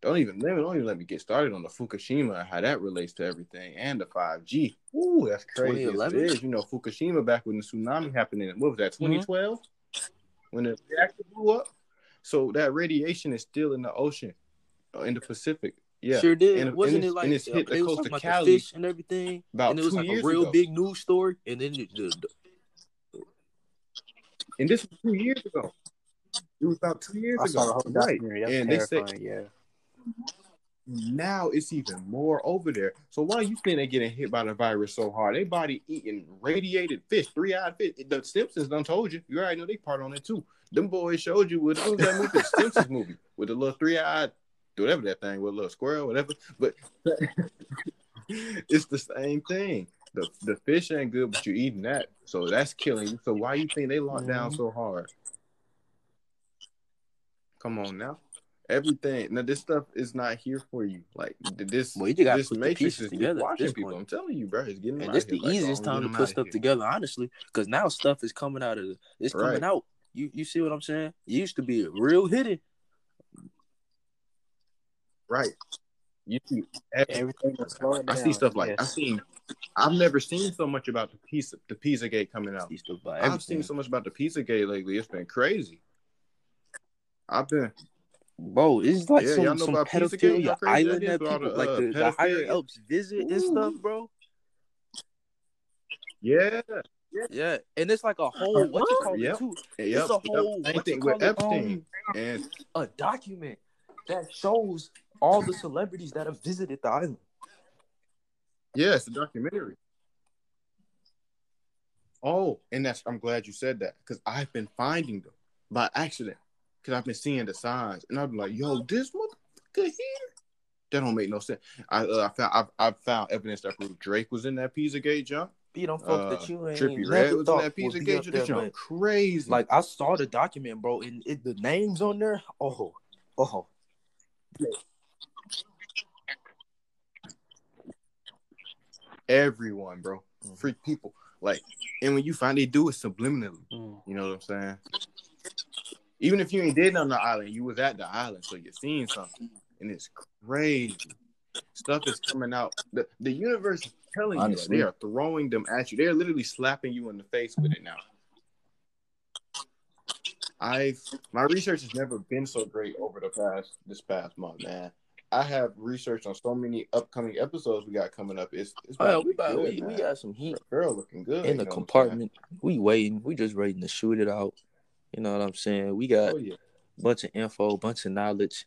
Don't even let me don't even let me get started on the Fukushima and how that relates to everything and the 5G. Ooh, that's crazy. it 2011? is. You know, Fukushima back when the tsunami happened in what was that, 2012? When the reactor blew up. So that radiation is still in the ocean, uh, in the Pacific. Yeah. Sure did. And- Wasn't and it like and it's hit the they was coast talking about Cali the fish and everything, about and it was two like a real ago. big news story, and then the, the, And this was two years ago. It was about two years I saw the ago. whole Right. And they said yeah. now it's even more over there. So why are you think they getting hit by the virus so hard? They body eating radiated fish, three eyed fish. The Simpsons done told you. You already know they part on it too. Them boys showed you with what was that movie, the Simpsons movie, with the little three eyed, whatever that thing, with a little squirrel, whatever. But it's the same thing. The the fish ain't good, but you're eating that, so that's killing you. So why you think they locked down Mhm. so hard? Come on now. Everything now, this stuff is not here for you. Like this, Well, you just gotta this put the matrix pieces is together watching people. I'm telling you, bro, it's getting and this the easiest oh, time to put stuff here. together, honestly, because now stuff is coming out of the, it's coming Right. out. You you see what I'm saying? It used to be a real hidden. Right. You see every- Everything was slowing I see stuff like I Yes. seen. I've never seen so much about the pizza, the pizza gate coming out. See stuff about I've seen so much about the pizza gate lately. It's been crazy. I've been Bro, it's like Yeah, some, some Pizzagate? How pedophilia crazy island that people the, like uh, the, the higher pedophilia? ups visit and stuff, bro. yeah, Yeah, and it's like a whole what you call Yep. it too. yep. It's a whole Same what you call with it, Epstein. um, And a document that shows all the celebrities that have visited the island. yeah, it's a documentary. Oh, and that's I'm glad you said that because I've been finding them by accident because I've been seeing the signs and I'm like, yo, this motherfucker here. That don't make no sense. I uh, I found I've, I've found evidence that proved Drake was in that Pizza Gate jump. Be them folks Uh, that you ain't Trippie Redd was in that would Gate jump. there, jump but, crazy. Like I saw the document, bro, and it, the names on there. Oh, oh, everyone, bro. Mhm. Freak people. Like, and when you find they do it subliminally. Mm. You know what I'm saying? Even if you ain't did on the island, you was at the island, so you're seeing something, and it's crazy. Stuff is coming out. The, the universe is telling Honestly. you. They are throwing them at you. They're literally slapping you in the face with it now. I've my research has never been so great over the past this past month, man. I have research on so many upcoming episodes we got coming up. It's, it's to we about, good, we, we got some heat girl looking good in the know what I'm compartment. We waiting. We just waiting to shoot it out. You know what I'm saying? We got Oh yeah. a bunch of info, bunch of knowledge.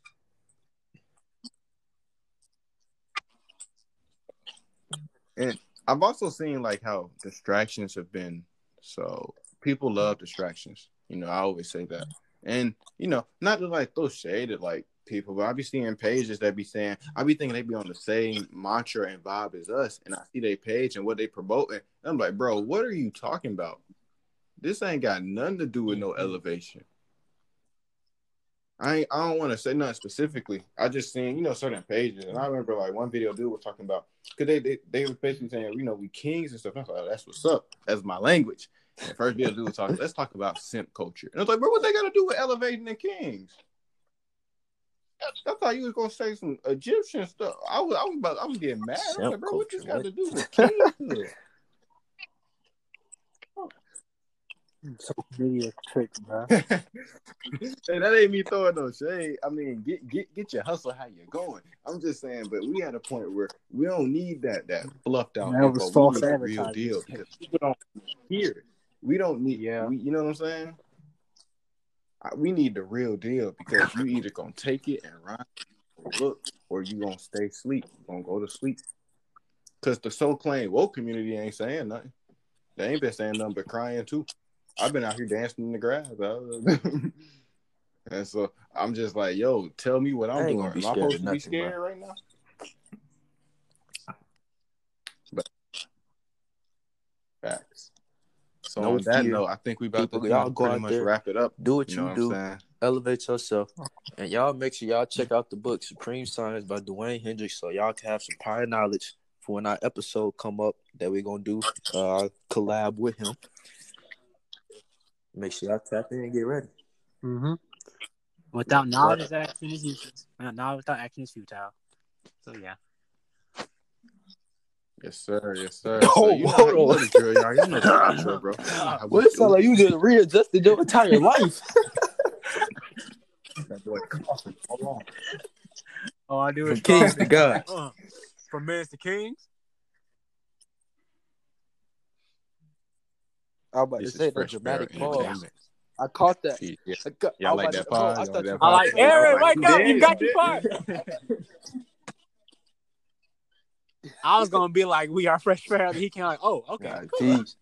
And I've also seen like how distractions have been. So people love distractions. You know, I always say that. And you know, not to like throw shade at like people, but I be seeing pages that be saying, I be thinking they be on the same mantra and vibe as us, and I see their page and what they promoting. And I'm like, bro, what are you talking about? This ain't got nothing to do with no mm-hmm. elevation. I ain't, I don't want to say nothing specifically. I just seen you know certain pages, and I remember like one video dude was talking about because they, they they was basically saying you know we kings and stuff. I was like, oh, that's what's up. That's my language. And first video dude was talking. Let's talk about simp culture. And I was like, bro, what they got to do with elevating the kings? I, I thought you was gonna say some Egyptian stuff. I was I was about I was getting mad. I was like, bro, what you culture, got to do with kings? Social media tricks, bro. hey, that ain't me throwing no shade. I mean, get get get your hustle how you're going. I'm just saying, but we at a point where we don't need that that fluffed out That was false we real deal because people don't hear it. We don't need. Yeah. we, you know what I'm saying? We need the real deal because you either gonna take it and run, or look, or you gonna stay asleep. You gonna go to sleep. Cause the so claimed woke community ain't saying nothing. They ain't been saying nothing but crying too. I've been out here dancing in the grass. And so I'm just like, yo, tell me what I'm doing. Am I supposed to be nothing, scared bro. right now? But facts. So No on that note, I think we about People, to y'all pretty go out much there, wrap it up. Do what You you, know what do. I'm saying? Elevate yourself. And y'all make sure y'all check out the book Supreme Science by Dwayne Hendricks so y'all can have some prior knowledge for when our episode come up that we're gonna do uh collab with him. Make sure y'all tap in and get ready. Mm-hmm. Without knowledge, action is useless. Knowledge without action is futile. So yeah. Yes, sir. Yes, sir. Oh, so you know, hold you know on. the drill, y'all. You know the drill, bro. You know how we Well, it do. sound like you just readjusted your entire life. That boy coughing. Hold on. Oh, I do From kings to God. Uh, from men to kings. I was about This to say that dramatic pause. I caught that. Yeah. I got- Y'all I like that pause? I like I like? Aaron. Wake up! You got yeah. your part. I was gonna be like, we are Fresh Pharaoh. He came like, oh, okay. Nah, cool. peace.